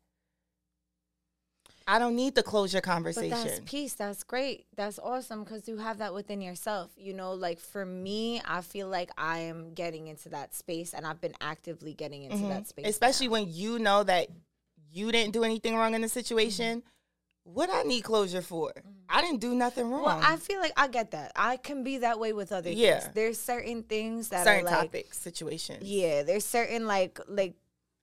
I don't need the closure conversation. But that's peace. That's great. That's awesome because you have that within yourself. You know, like for me, I feel like I am getting into that space and I've been actively getting into Mhm. that space. Especially now. when you know that you didn't do anything wrong in the situation. What I need closure for? I didn't do nothing wrong. Well, I feel like I get that. I can be that way with other Yeah. things. There's certain things that Certain are like topics, situations. Yeah, there's certain like like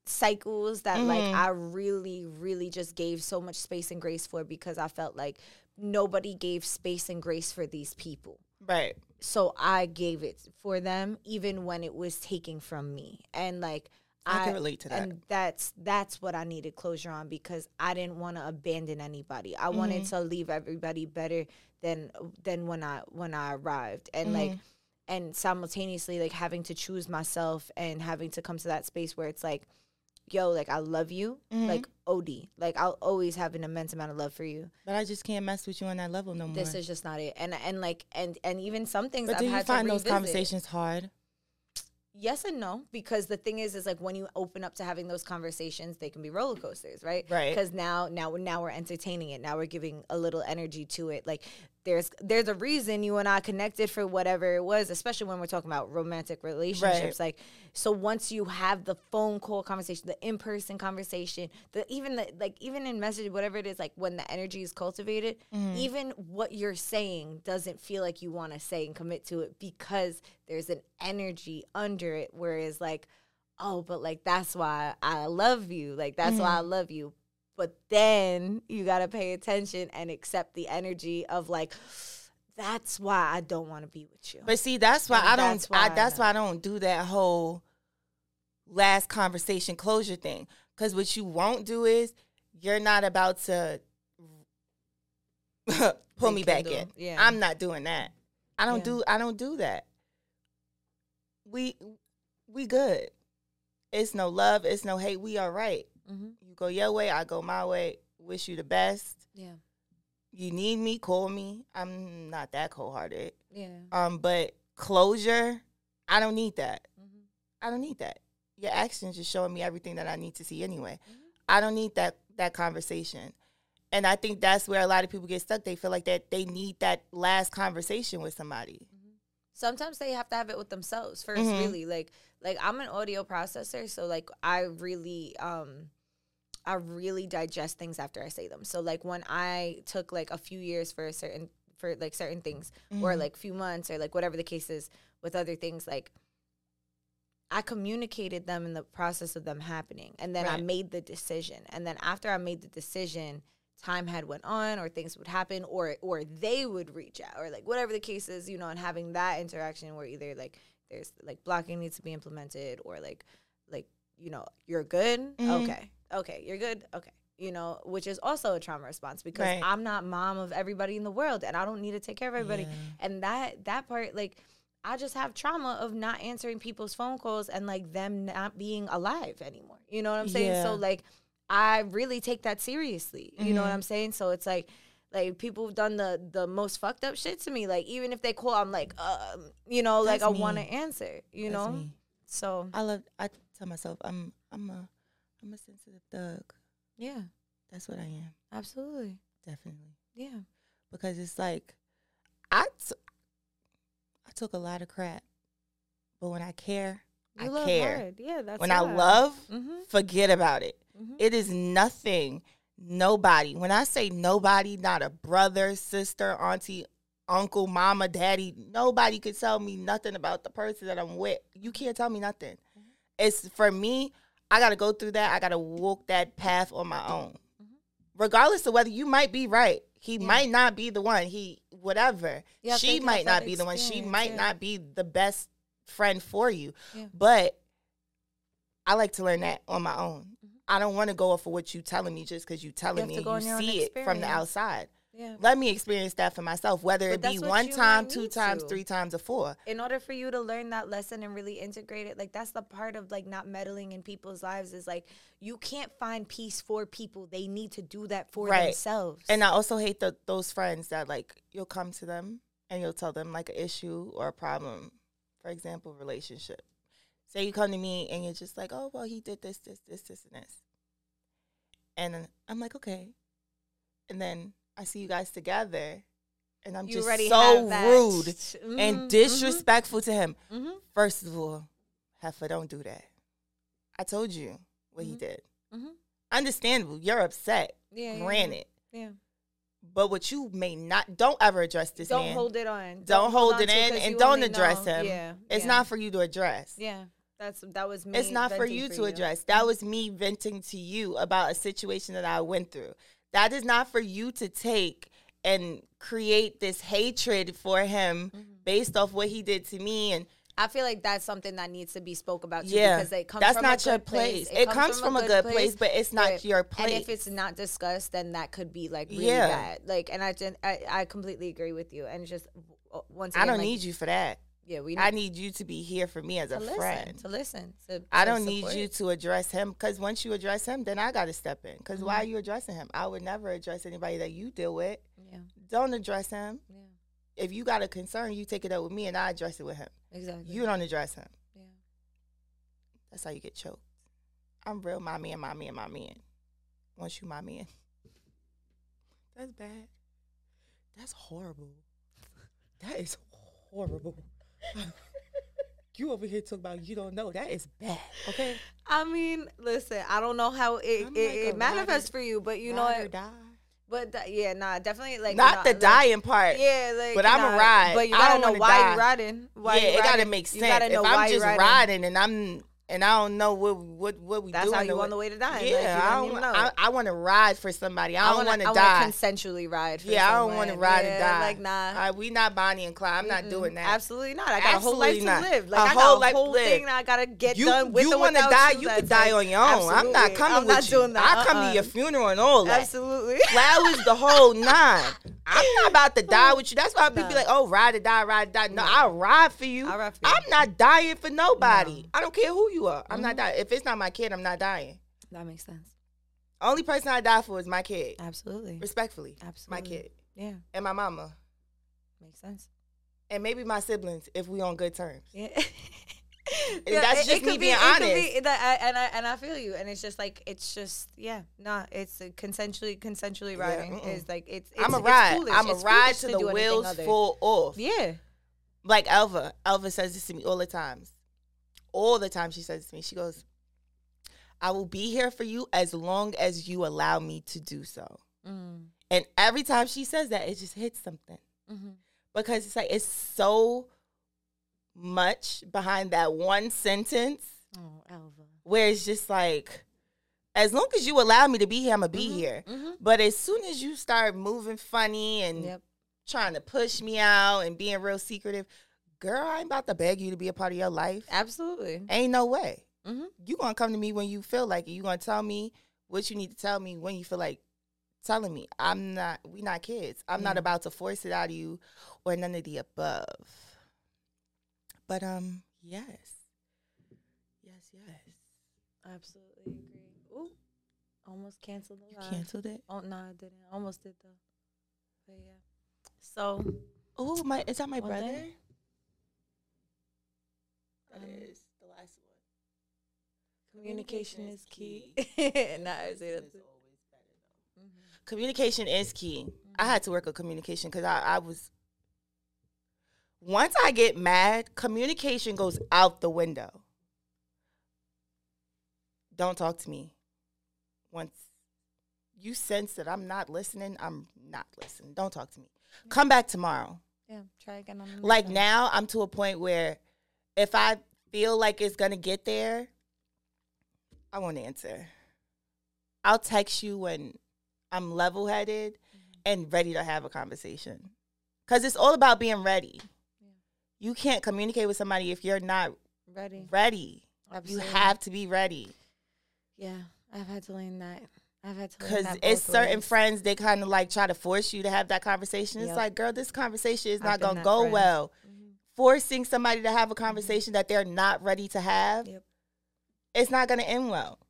cycles that like Mhm. I really really just gave so much space and grace for because I felt like nobody gave space and grace for these people. Right. So I gave it for them even when it was taken from me. And like I can relate to that. And that's that's what I needed closure on because I didn't want to abandon anybody. I wanted Mm-hmm. to leave everybody better than than when I when I arrived. And like Mm-hmm. and simultaneously like having to choose myself and having to come to that space where it's like yo like I love you Mm-hmm. like OD. Like I'll always have an immense amount of love for you. But I just can't mess with you on that level no more. This is just not it. And and like and and even some things but I've do you find those revisit. conversations hard? Yes and no, because the thing is, is like when you open up to having those conversations, they can be roller coasters, right? Right. Because now, now, now we're entertaining it. Now we're giving a little energy to it. Like there's, there's a reason you and I connected for whatever it was, especially when we're talking about romantic relationships. Like, so once you have the phone call conversation, the in person conversation, the even the like, even in message, whatever it is, like when the energy is cultivated, mm-hmm. even what you're saying doesn't feel like you want to say and commit to it because there's an energy under it. Whereas like, oh, but like that's why I love you. Like that's why I mm-hmm. love you. But then you gotta pay attention and accept the energy of like, that's why I don't want to be with you. But see, that's why And I don't. that's I, why- that's why I don't do that whole last conversation closure thing. Because what you won't do is you're not about to pull me back in. Yeah. I'm not doing that. I don't Yeah. do I don't do that. We we good. It's no love, it's no hate. We all right. Mm-hmm. You go your way, I go my way. Wish you the best. Yeah. You need me, call me. I'm not that cold hearted. Yeah. Um, but closure, I don't need that. Mm-hmm. I don't need that. Your actions just showing me everything that I need to see anyway. Mhm. I don't need that that conversation. And I think that's where a lot of people get stuck. They feel like that they need that last conversation with somebody. Sometimes they have to have it with themselves 1st Mhm. really like like i'm an audio processor so like i really um i really digest things after i say them so like when i took like a few years for a certain for like certain things or Mhm. like few months or like whatever the case is with other things like I communicated them in the process of them happening and then I made the decision and then after I made the decision time had went on or things would happen or or they would reach out or like whatever the case is you know and having that interaction where either like there's like blocking needs to be implemented or like like you know you're good? Mhm. okay. Okay. You're good? Okay. You know which is also a trauma response because Right. I'm not mom of everybody in the world and I don't need to take care of everybody. Yeah. and that that part like i just have trauma of not answering people's phone calls and like them not being alive anymore. You know what i'm saying? So like i really take that seriously you know what Mhm. i'm saying so it's like like people have done the the most fucked up shit to me like even if they call i'm like um you know like That's i want to answer you That's know me. so I love I tell myself I'm I'm a I'm a sensitive thug. yeah That's what I am. absolutely Definitely. yeah Because it's like I t- I took a lot of crap. But when I care, you I love care. hard. yeah that's when I love, mm-hmm, forget about it. Mm-hmm. It is nothing, nobody. When I say nobody, not a brother, sister, auntie, uncle, mama, daddy, nobody could tell me nothing about the person that I'm with. You can't tell me nothing. Mm-hmm. It's for me, I got to go through that. I got to walk that path on my own. Mhm. Regardless of whether you might be right. He Yeah. might not be the one. He whatever. To she might not be the one. She might yeah. not be the best friend for you. Yeah. But I like to learn that on my own. I don't want to go off of what you telling me just because you telling have me and you see it from the outside. yeah Let me experience that for myself, whether But it be one time, two times, to. three times, or four. in order for you to learn that lesson and really integrate it like that's the part of like not meddling in people's lives is like you can't find peace for people they need to do that for Right. themselves And I also hate the, those friends that like you'll come to them and you'll tell them like an issue or a problem. For example, relationship. Say you come to me and you're just like, oh well, he did this, this, this, this, and this. And I'm like, okay. And then I see you guys together, and I'm you just so rude Mhm, and disrespectful to him. mhm, First of all, Heifer, don't do that. I told you what he Mhm. did. mhm. Understandable. You're upset. yeah, yeah, Granted. yeah But what you may not don't ever address this don't man. hold it on Don't hold on it in and don't address know- him. yeah It's yeah, not for you to address. yeah that's that was me It's not for you to you. address. That was me venting to you about a situation that I went through. That is not for you to take and create this hatred for him Mhm. based off what he did to me and I feel like that's something that needs to be spoke about too yeah because it comes that's from not a your place. place. It, comes, from, a good place, but it's not but- your place. And if it's not discussed, then that could be like really Yeah. bad. Like, and I, I, I completely agree with you. And just once I don't like, need you for that. Yeah, we I need need you to be here for me as to a listen, friend. to listen. To, I don't need you to address him because once you address him, then I got to step in. Because why are Mm-hmm. you addressing him? I would never address anybody that you deal with. Yeah, Don't address him. yeah, If you got a concern, you take it up with me and I address it with him. exactly. You don't address him. yeah. That's how you get choked. I'm real my man, my man, my man. Once you my man. That's bad. That's horrible. That is horrible. you over here talking about you don't know. That is bad. Okay. I mean, listen, I don't know how it, I'm it, like it manifests for you, but you know what? die. But th- yeah, nah, definitely like Not nah, the like- dying part. Yeah, like But I'ma nah, ride. But you I gotta don't know why die. you riding. Why yeah, you it gotta riding. make You sense. gotta know if I'm just riding. riding and I'm and I don't know what what what we That's how you on the way to die. Yeah, like, I don't don't. know. I, I want to ride for somebody. I, don't want to I die. consensually ride. For yeah, I don't want to ride yeah, and die. Like nah. Uh, we not Bonnie and Clyde. I'm not Mm-mm. doing that. Absolutely not. I got a whole life not. to live. A Like I whole got a life whole thing that I gotta get You done with you want to die? you. Could die on your own. I'm not Absolutely. coming I'm with not you. doing that. I come to Uh-uh. your funeral and all that. Absolutely. Flowers the whole nine. I'm not about to die with you. That's why people be like, "Oh, ride or die, ride or die." No. I'll ride for you. I'll ride for you. I'm not dying for nobody. I don't care who you are. I'm not mm-hmm. dying. If it's not my kid, I'm not dying. That makes sense. Only person I die for is my kid. Absolutely. Respectfully, Absolutely. my kid Yeah. and my mama, Makes sense. and maybe my siblings if we on good terms. Yeah. that's just me being honest. that, I, and I and I feel you, and it's just like it's just yeah, nah. It's a consensually consensually riding mm-mm. is like it's. it's I'm a ride. foolish. I'm a It's ride foolish to the wheels full off. Yeah. like Elva. Elva says this to me all the times. All the time she says to me, she goes, I will be here for you as long as you allow me to do so. Mm. And every time she says that, it just hits something. Mm-hmm. Because it's like it's so much behind that one sentence Oh, Elva. where it's just like, as long as you allow me to be here, I'm gonna be Mhm, here. mhm. But as soon as you start moving funny and Yep. trying to push me out and being real secretive, girl, I ain't about to beg you to be a part of your life. Absolutely. Ain't no way. Mm-hmm. You gonna come to me when you feel like it. You gonna tell me what you need to tell me when you feel like telling me. I'm not. We not kids. I'm not about to force it out of you or none of the above. But um, yes, yes, yes. Absolutely agree. Ooh, almost canceled the You live. canceled it. Oh no, I didn't. Almost did though. But yeah. So Oh my! Is that my brother? day? That Um, is the last one. communication is key. nah, I say that. too. Mhm. communication is key. I had to work on communication because I, I was. Once I get mad, communication goes out the window. Don't talk to me. Once you sense that I'm not listening, I'm not listening. Don't talk to me. Come back tomorrow. Yeah, try again on the Like now, I'm to a point where if I feel like it's gonna get there, I won't answer. I'll text you when I'm level headed mm-hmm. and ready to have a conversation. Cause it's all about being ready. Yeah. You can't communicate with somebody if you're not ready. ready. Absolutely. You have to be ready. Yeah, I've had to learn that. I've had to Cause it's certain ways. friends they kind of like try to force you to have that conversation. It's like, girl, this conversation is I've not gonna go friend. well. Forcing somebody to have a conversation that they're not ready to have, Yep. it's not gonna end well.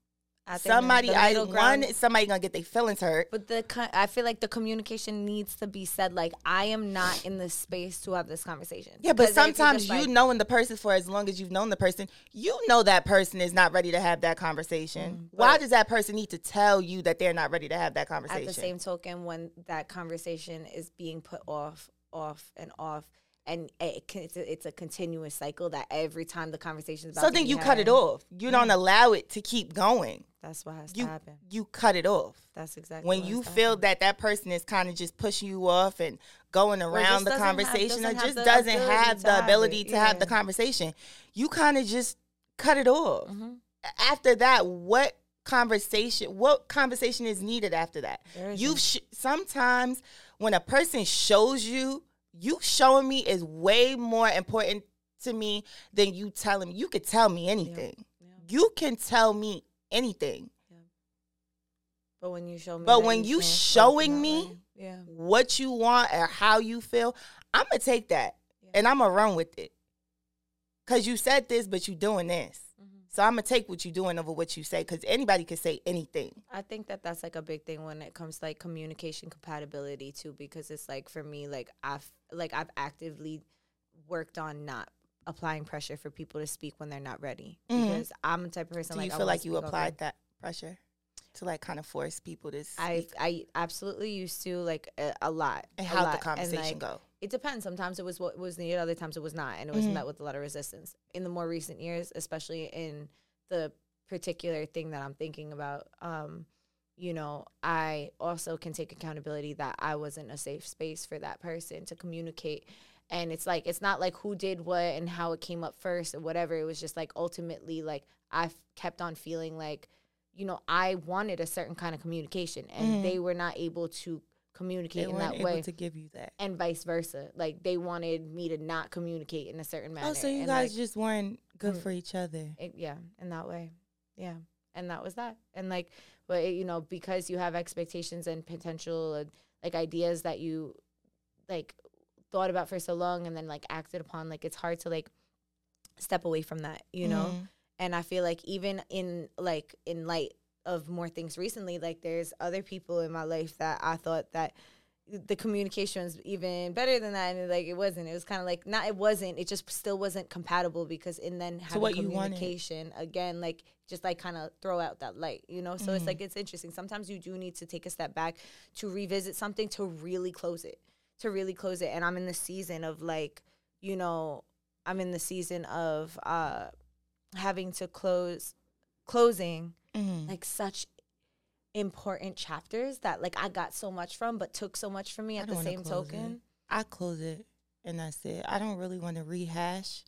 Somebody, I one, somebody gonna get their feelings hurt. But the I feel like the communication needs to be said. Like I am not in the space to have this conversation. Yeah, but Because you're sometimes you like- knowing the person for as long as you've known the person, you know that person is not ready to have that conversation. Mm, Why does that person need to tell you that they're not ready to have that conversation? At the same token, when that conversation is being put off, off, and off, and it, can- it's, a, it's a continuous cycle that every time the conversation is about so then be you cut it off. You don't allow it to keep going. That's what has You to happen. you cut it off. That's exactly when what you feel happen. that that person is kind of just pushing you off and going around the have- conversation doesn't or have just doesn't have to the have ability to have the conversation, you kind of just cut it off. Mhm. After that, what conversation? What conversation is needed after that? There isn't. You sh- sometimes when a person shows you, you showing me is way more important to me than you telling me. You could tell me anything. Yeah. You can tell me anything. But when you show me, But when you showing me- yeah, what you want or how you feel, I'm gonna take that Yeah. and I'm gonna run with it. Cause you said this, but you doing this. So I'm gonna take what you're doing over what you say. Cause anybody can say anything. I think that that's like a big thing when it comes to like communication compatibility too, because it's like for me, like I've like I've actively worked on not applying pressure for people to speak when they're not ready, Mhm. because I'm the type of person Do like you I feel like you speak over- applied that pressure to like kind of force people to speak? I I absolutely used to like a, a lot. and how'd the conversation like, go? It depends. Sometimes it was what was needed, other times it was not, and it was Mhm. met with a lot of resistance. In the more recent years, especially in the particular thing that I'm thinking about, um, you know, I also can take accountability that I wasn't a safe space for that person to communicate and it's like it's not like who did what and how it came up first or whatever it was just like ultimately like i f- kept on feeling like you know i wanted a certain kind of communication and Mhm. they were not able to communicate They in that way to give you that. and vice versa like they wanted me to not communicate in a certain manner Oh, so you guys like, just weren't good Mm. for each other. it, yeah in that way yeah and that was that and like but it, you know because you have expectations and potential and like ideas that you like thought about for so long and then like acted upon like it's hard to like step away from that you know Mhm. and i feel like even in like in light of more things recently like there's other people in my life that i thought that the communication was even better than that and like it wasn't it was kind of like not it wasn't it just still wasn't compatible because in then having what you wanted. communication again like just like kind of throw out that light you know so it's Mhm. like it's interesting sometimes you do need to take a step back to revisit something to really close it to really close it and i'm in the season of like you know i'm in the season of uh having to close closing Mhm. like such important chapters that like I got so much from but took so much from me I at the same close it. token. I close it and that's it. I don't really want to rehash,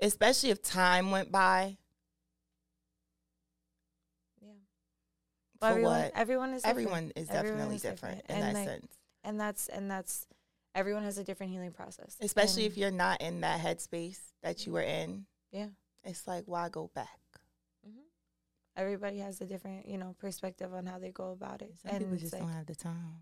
especially if time went by. Yeah. For everyone what? everyone is different. Everyone is Everyone definitely is different, different. in And, that like, sense. and that's and that's everyone has a different healing process. Especially And- if you're not in that headspace that you were in. Yeah. It's like, why go back? Everybody has a different, you know, perspective on how they go about it. Some and people just like, don't have the time.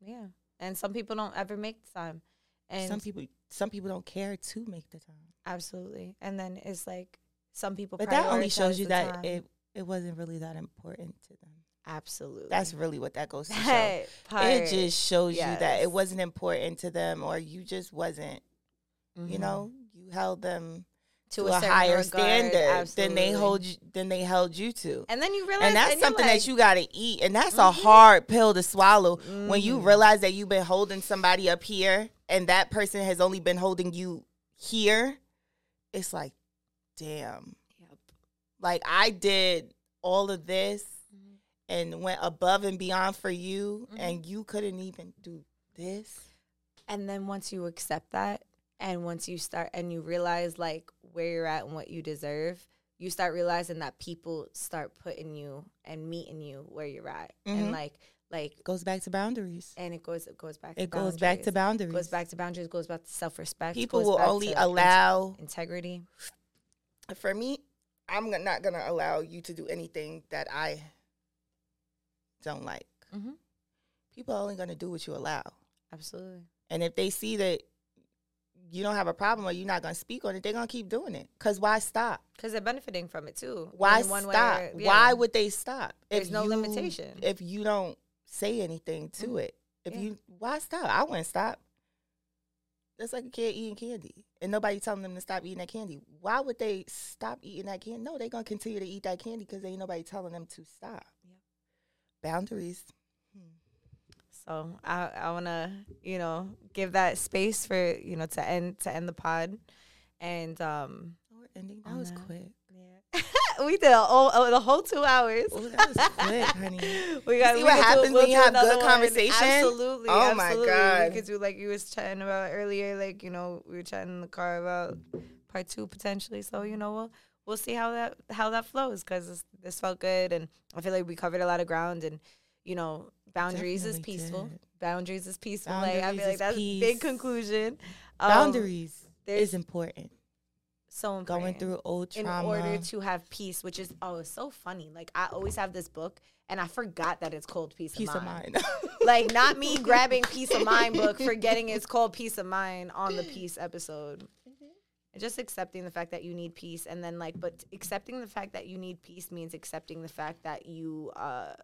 yeah. And some people don't ever make the time. And some people some people don't care to make the time. absolutely. And then it's like some people But that only shows you that time. it it wasn't really that important to them. absolutely That's really what that goes to show. part. It just shows you that it wasn't important to them or you just wasn't, you Mhm. know, you held them to, to, a, certain higher regard, standard than they hold you than they held you to. And then you realize, And that's and something like, that you got to eat and that's Mhm. a hard pill to swallow when you mhm. realize that you've been holding somebody up here and that person has only been holding you here. It's like, damn. Yep. Like I did all of this Mhm. and went above and beyond for you Mhm. and you couldn't even do this. And then once you accept that, and once you start and you realize like where you're at and what you deserve, you start realizing that people start putting you and meeting you where you're at, Mhm. and like like Goes back to boundaries. and it goes it goes back. It to goes back to boundaries. boundaries. Goes back to boundaries. Goes back to self respect. People will only allow integrity. for me, I'm not gonna allow you to do anything that I don't like. Mm-hmm. People are only gonna do what you allow, Absolutely. and if they see that you don't have a problem or you're not gonna speak on it, they're gonna keep doing it. Cause why stop? Because they're benefiting from it too. Why in one way stop? or- yeah. Why would they stop? There's no you- limitation. If you don't say anything to Mhm. it, if Yeah. you why stop? I wouldn't stop. That's like a kid eating candy, and nobody telling them to stop eating that candy. Why would they stop eating that candy? No, they're gonna continue to eat that candy because ain't nobody telling them to stop. Yep. Boundaries. So I I want to you know give that space for you know to end to end the pod, and um Oh, we're ending. That was that. quick. yeah we did all, oh, the whole two hours. Oh, that was quick, honey. We got see we what could do- happens we'll when you have good one. conversation? Absolutely. Oh, my absolutely. God. We could do like you was chatting about earlier. Like you know we were chatting in the car about part two potentially. So you know we'll we'll see how that how that flows because this, this felt good and I feel like we covered a lot of ground and you know boundaries is peaceful. did. Boundaries is peaceful. like I feel like that's a big conclusion. Um, Boundaries is important. so important Going through old trauma in order to have peace, which is oh, it's so funny. Like I always have this book, and I forgot that it's called Peace, peace of of Mind. mind. like not me grabbing Peace of Mind book, forgetting it's called Peace of Mind on the Peace episode. And just accepting the fact that you need peace, and then like, but accepting the fact that you need peace means accepting the fact that you uh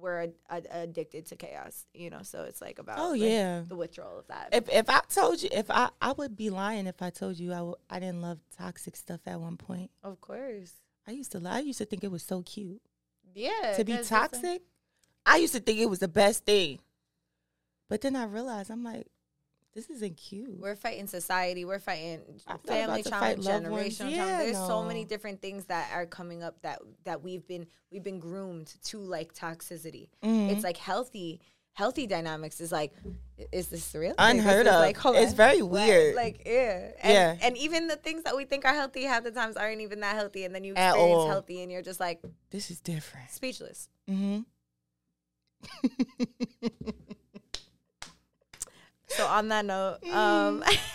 were ad- ad- addicted to chaos. You know, so it's like about Oh like, yeah. the withdrawal of that. If if I told you if I I would be lying if I told you I w- I didn't love toxic stuff at one point. of course, I used to lie. I used to think it was so cute yeah. to be toxic. I used to think it was the best thing. But then I realized I'm like this isn't cute. We're fighting society. We're fighting family trauma, fight loved ones. generational trauma. Yeah, There's so many different things that are coming up that that we've been we've been groomed to like toxicity. Mhm. It's like healthy healthy dynamics is like, is this real? Like, this Unheard of. Like, It's on. very weird. Like, yeah. And, Yeah. And even the things that we think are healthy half the times aren't even that healthy. And then you At experience all. healthy and you're just like This is different. speechless. Mm-hmm. So on that note, um,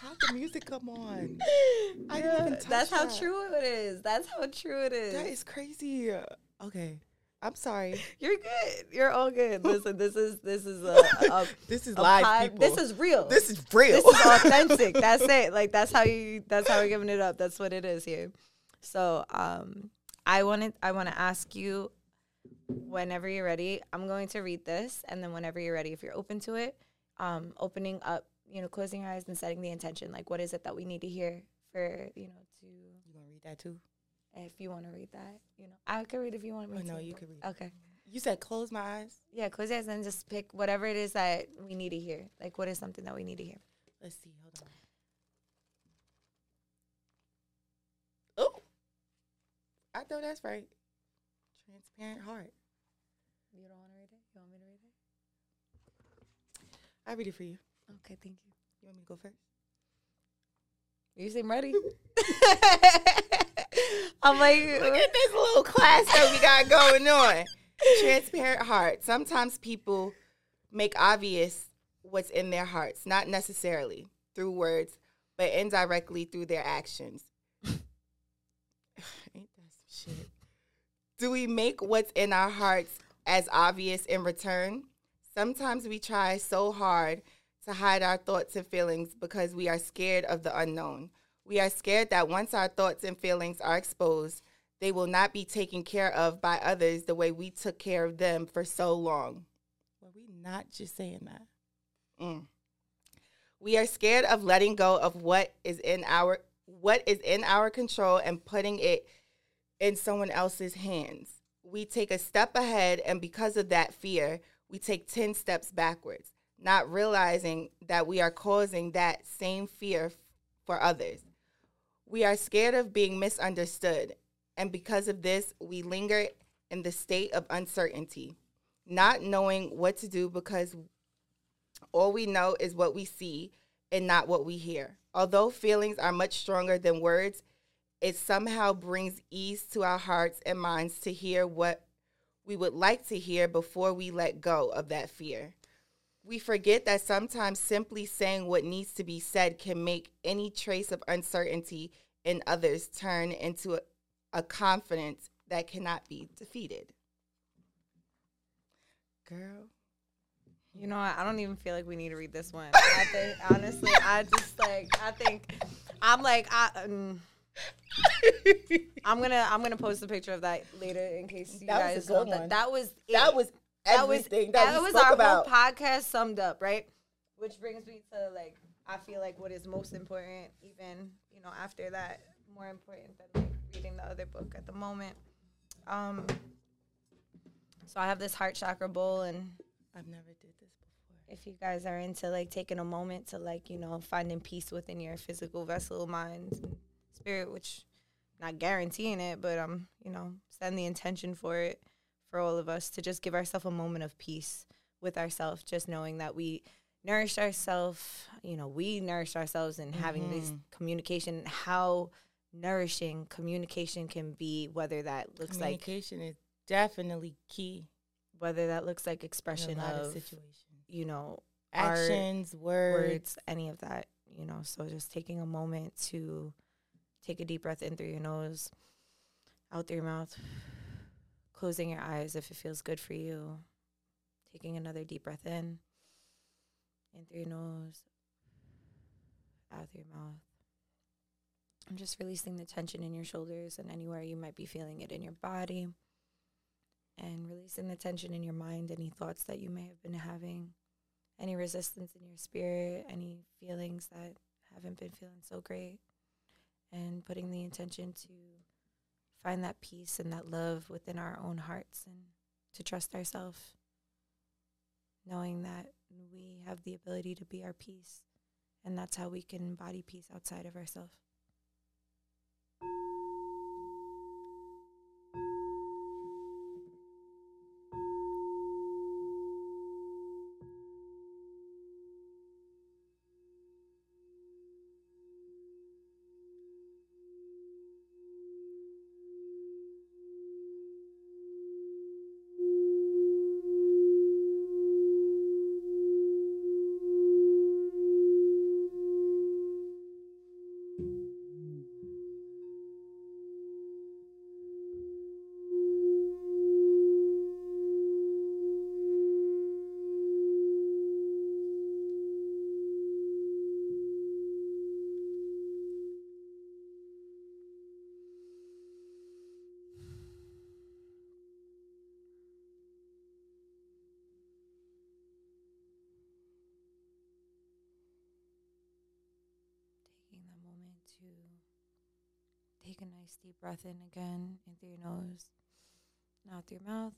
How'd the music come on? I didn't even touch that's how that. true it is. That's how true it is. That is crazy. Okay. I'm sorry. You're good. You're all good. Listen, this is this is a, a, This is a live, pod- people. This is real. this is real. this is authentic. That's it. Like that's how you. That's how we're giving it up. That's what it is here. So, um, I wanted. I want to ask you. Whenever you're ready, I'm going to read this, and then whenever you're ready, if you're open to it, um, opening up, you know, closing your eyes and setting the intention. Like, what is it that we need to hear for you know to you gonna read that too? if you want to read that, you know, I could read if you want me Oh, to. no, you could read. Okay. You said close my eyes. Yeah, close your eyes and just pick whatever it is that we need to hear. Like, what is something that we need to hear? Let's see. Hold on. I know that's right. Transparent heart. You don't want to read it? You want me to read it? I read it for you. Okay, thank you. You want me to go first? You seem ready. I'm like, Look at this little class that we got going on. Transparent heart. Sometimes people make obvious what's in their hearts, not necessarily through words, but indirectly through their actions. Ain't shit? Do we make what's in our hearts as obvious in return? Sometimes we try so hard to hide our thoughts and feelings because we are scared of the unknown. We are scared that once our thoughts and feelings are exposed, they will not be taken care of by others the way we took care of them for so long. Were we not just saying that? Mm. We are scared of letting go of what is in our what is in our control and putting it in someone else's hands. We take a step ahead and because of that fear, we take 10 steps backwards, not realizing that we are causing that same fear for others. We are scared of being misunderstood, and because of this, we linger in the state of uncertainty, not knowing what to do because all we know is what we see and not what we hear. Although feelings are much stronger than words, it somehow brings ease to our hearts and minds to hear what we would like to hear before we let go of that fear. We forget that sometimes simply saying what needs to be said can make any trace of uncertainty in others turn into a, a confidence that cannot be defeated. Girl. you know? I don't even feel like we need to read this one. I think, honestly, I just like, I think, I'm like, I, um, I'm gonna, I'm gonna post a picture of that later in case you That guys good want that. That was, it. that was that was that, that, was our about. whole podcast summed up, right? Which brings me to like I feel like what is most important, even you know after that, more important than like reading the other book at the moment. Um, so I have this heart chakra bowl, and I've never did this before. if you guys are into like taking a moment to like you know finding peace within your physical vessel, mind, and spirit, which not guaranteeing it, but um, you know, setting the intention for it for all of us to just give ourselves a moment of peace with ourselves, just knowing that we nourished ourselves, you know, we nourished ourselves and having this Mhm. communication, how nourishing communication can be, whether that looks like Communication is definitely key whether that looks like expression of of, situations. you know, art, Actions, words. words, any of that, you know. So just taking a moment to take a deep breath in through your nose, out through your mouth, closing your eyes if it feels good for you, taking another deep breath in, in through your nose, out through your mouth. I'm just releasing the tension in your shoulders and anywhere you might be feeling it in your body. And releasing the tension in your mind, any thoughts that you may have been having any resistance in your spirit, any feelings that haven't been feeling so great, and putting the intention to find that peace and that love within our own hearts and to trust ourselves, knowing that we have the ability to be our peace, and that's how we can embody peace outside of ourselves. to take a nice deep breath in again, in through your nose, and out through your mouth.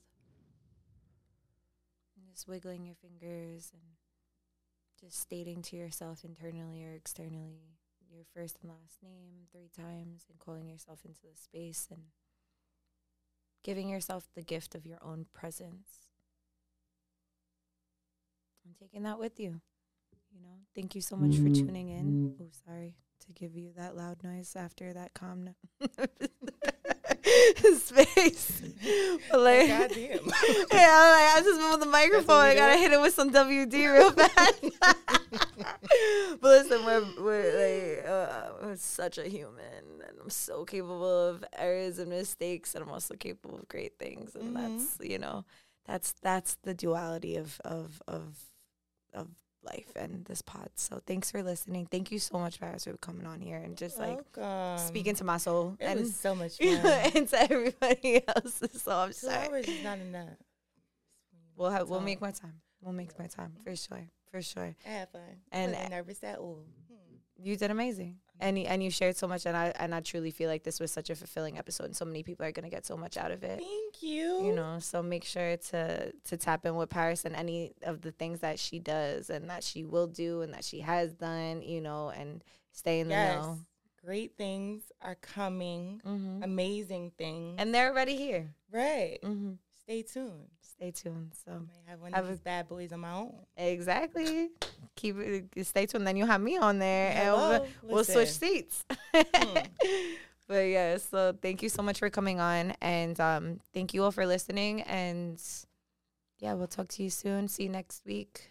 And just wiggling your fingers and just stating to yourself internally or externally your first and last name three times and calling yourself into the space and giving yourself the gift of your own presence and taking that with you. You know, thank you so much for mm, tuning in. Mm. Oh, sorry to give you that loud noise after that calm space. But like, God damn. yeah, I'm like, I just moved the microphone. I gotta hit it with some WD real fast. but listen, we're we're like uh, I'm such a human, and I'm so capable of errors and mistakes, and I'm also capable of great things, and Mhm. that's you know, that's that's the duality of of of of life and this pod. So thanks for listening. Thank you so much, Paris, for coming on here and just like Welcome. speaking to my soul It and was so much fun. and to everybody else. So I'm Two sorry. hours is not enough. We'll have we'll make more time. We'll make more time for sure, for sure. I had fun. And- And nervous at all. Hmm. You did amazing, and you, and you shared so much, and I and I truly feel like this was such a fulfilling episode, and so many people are gonna get so much out of it. Thank you. You know, so make sure to to tap in with Paris and any of the things that she does and that she will do and that she has done. You know, and stay in the yes. know. Great things are coming. hmm Amazing things. And they're already here. right. hmm Stay tuned. Stay tuned. I So might have one have of a- bad boys on my own. exactly, keep it. Stay tuned. Then you have me on there, and we'll, we'll switch seats. Hmm. but yeah, so thank you so much for coming on, and um, thank you all for listening. And yeah, we'll talk to you soon. See you next week.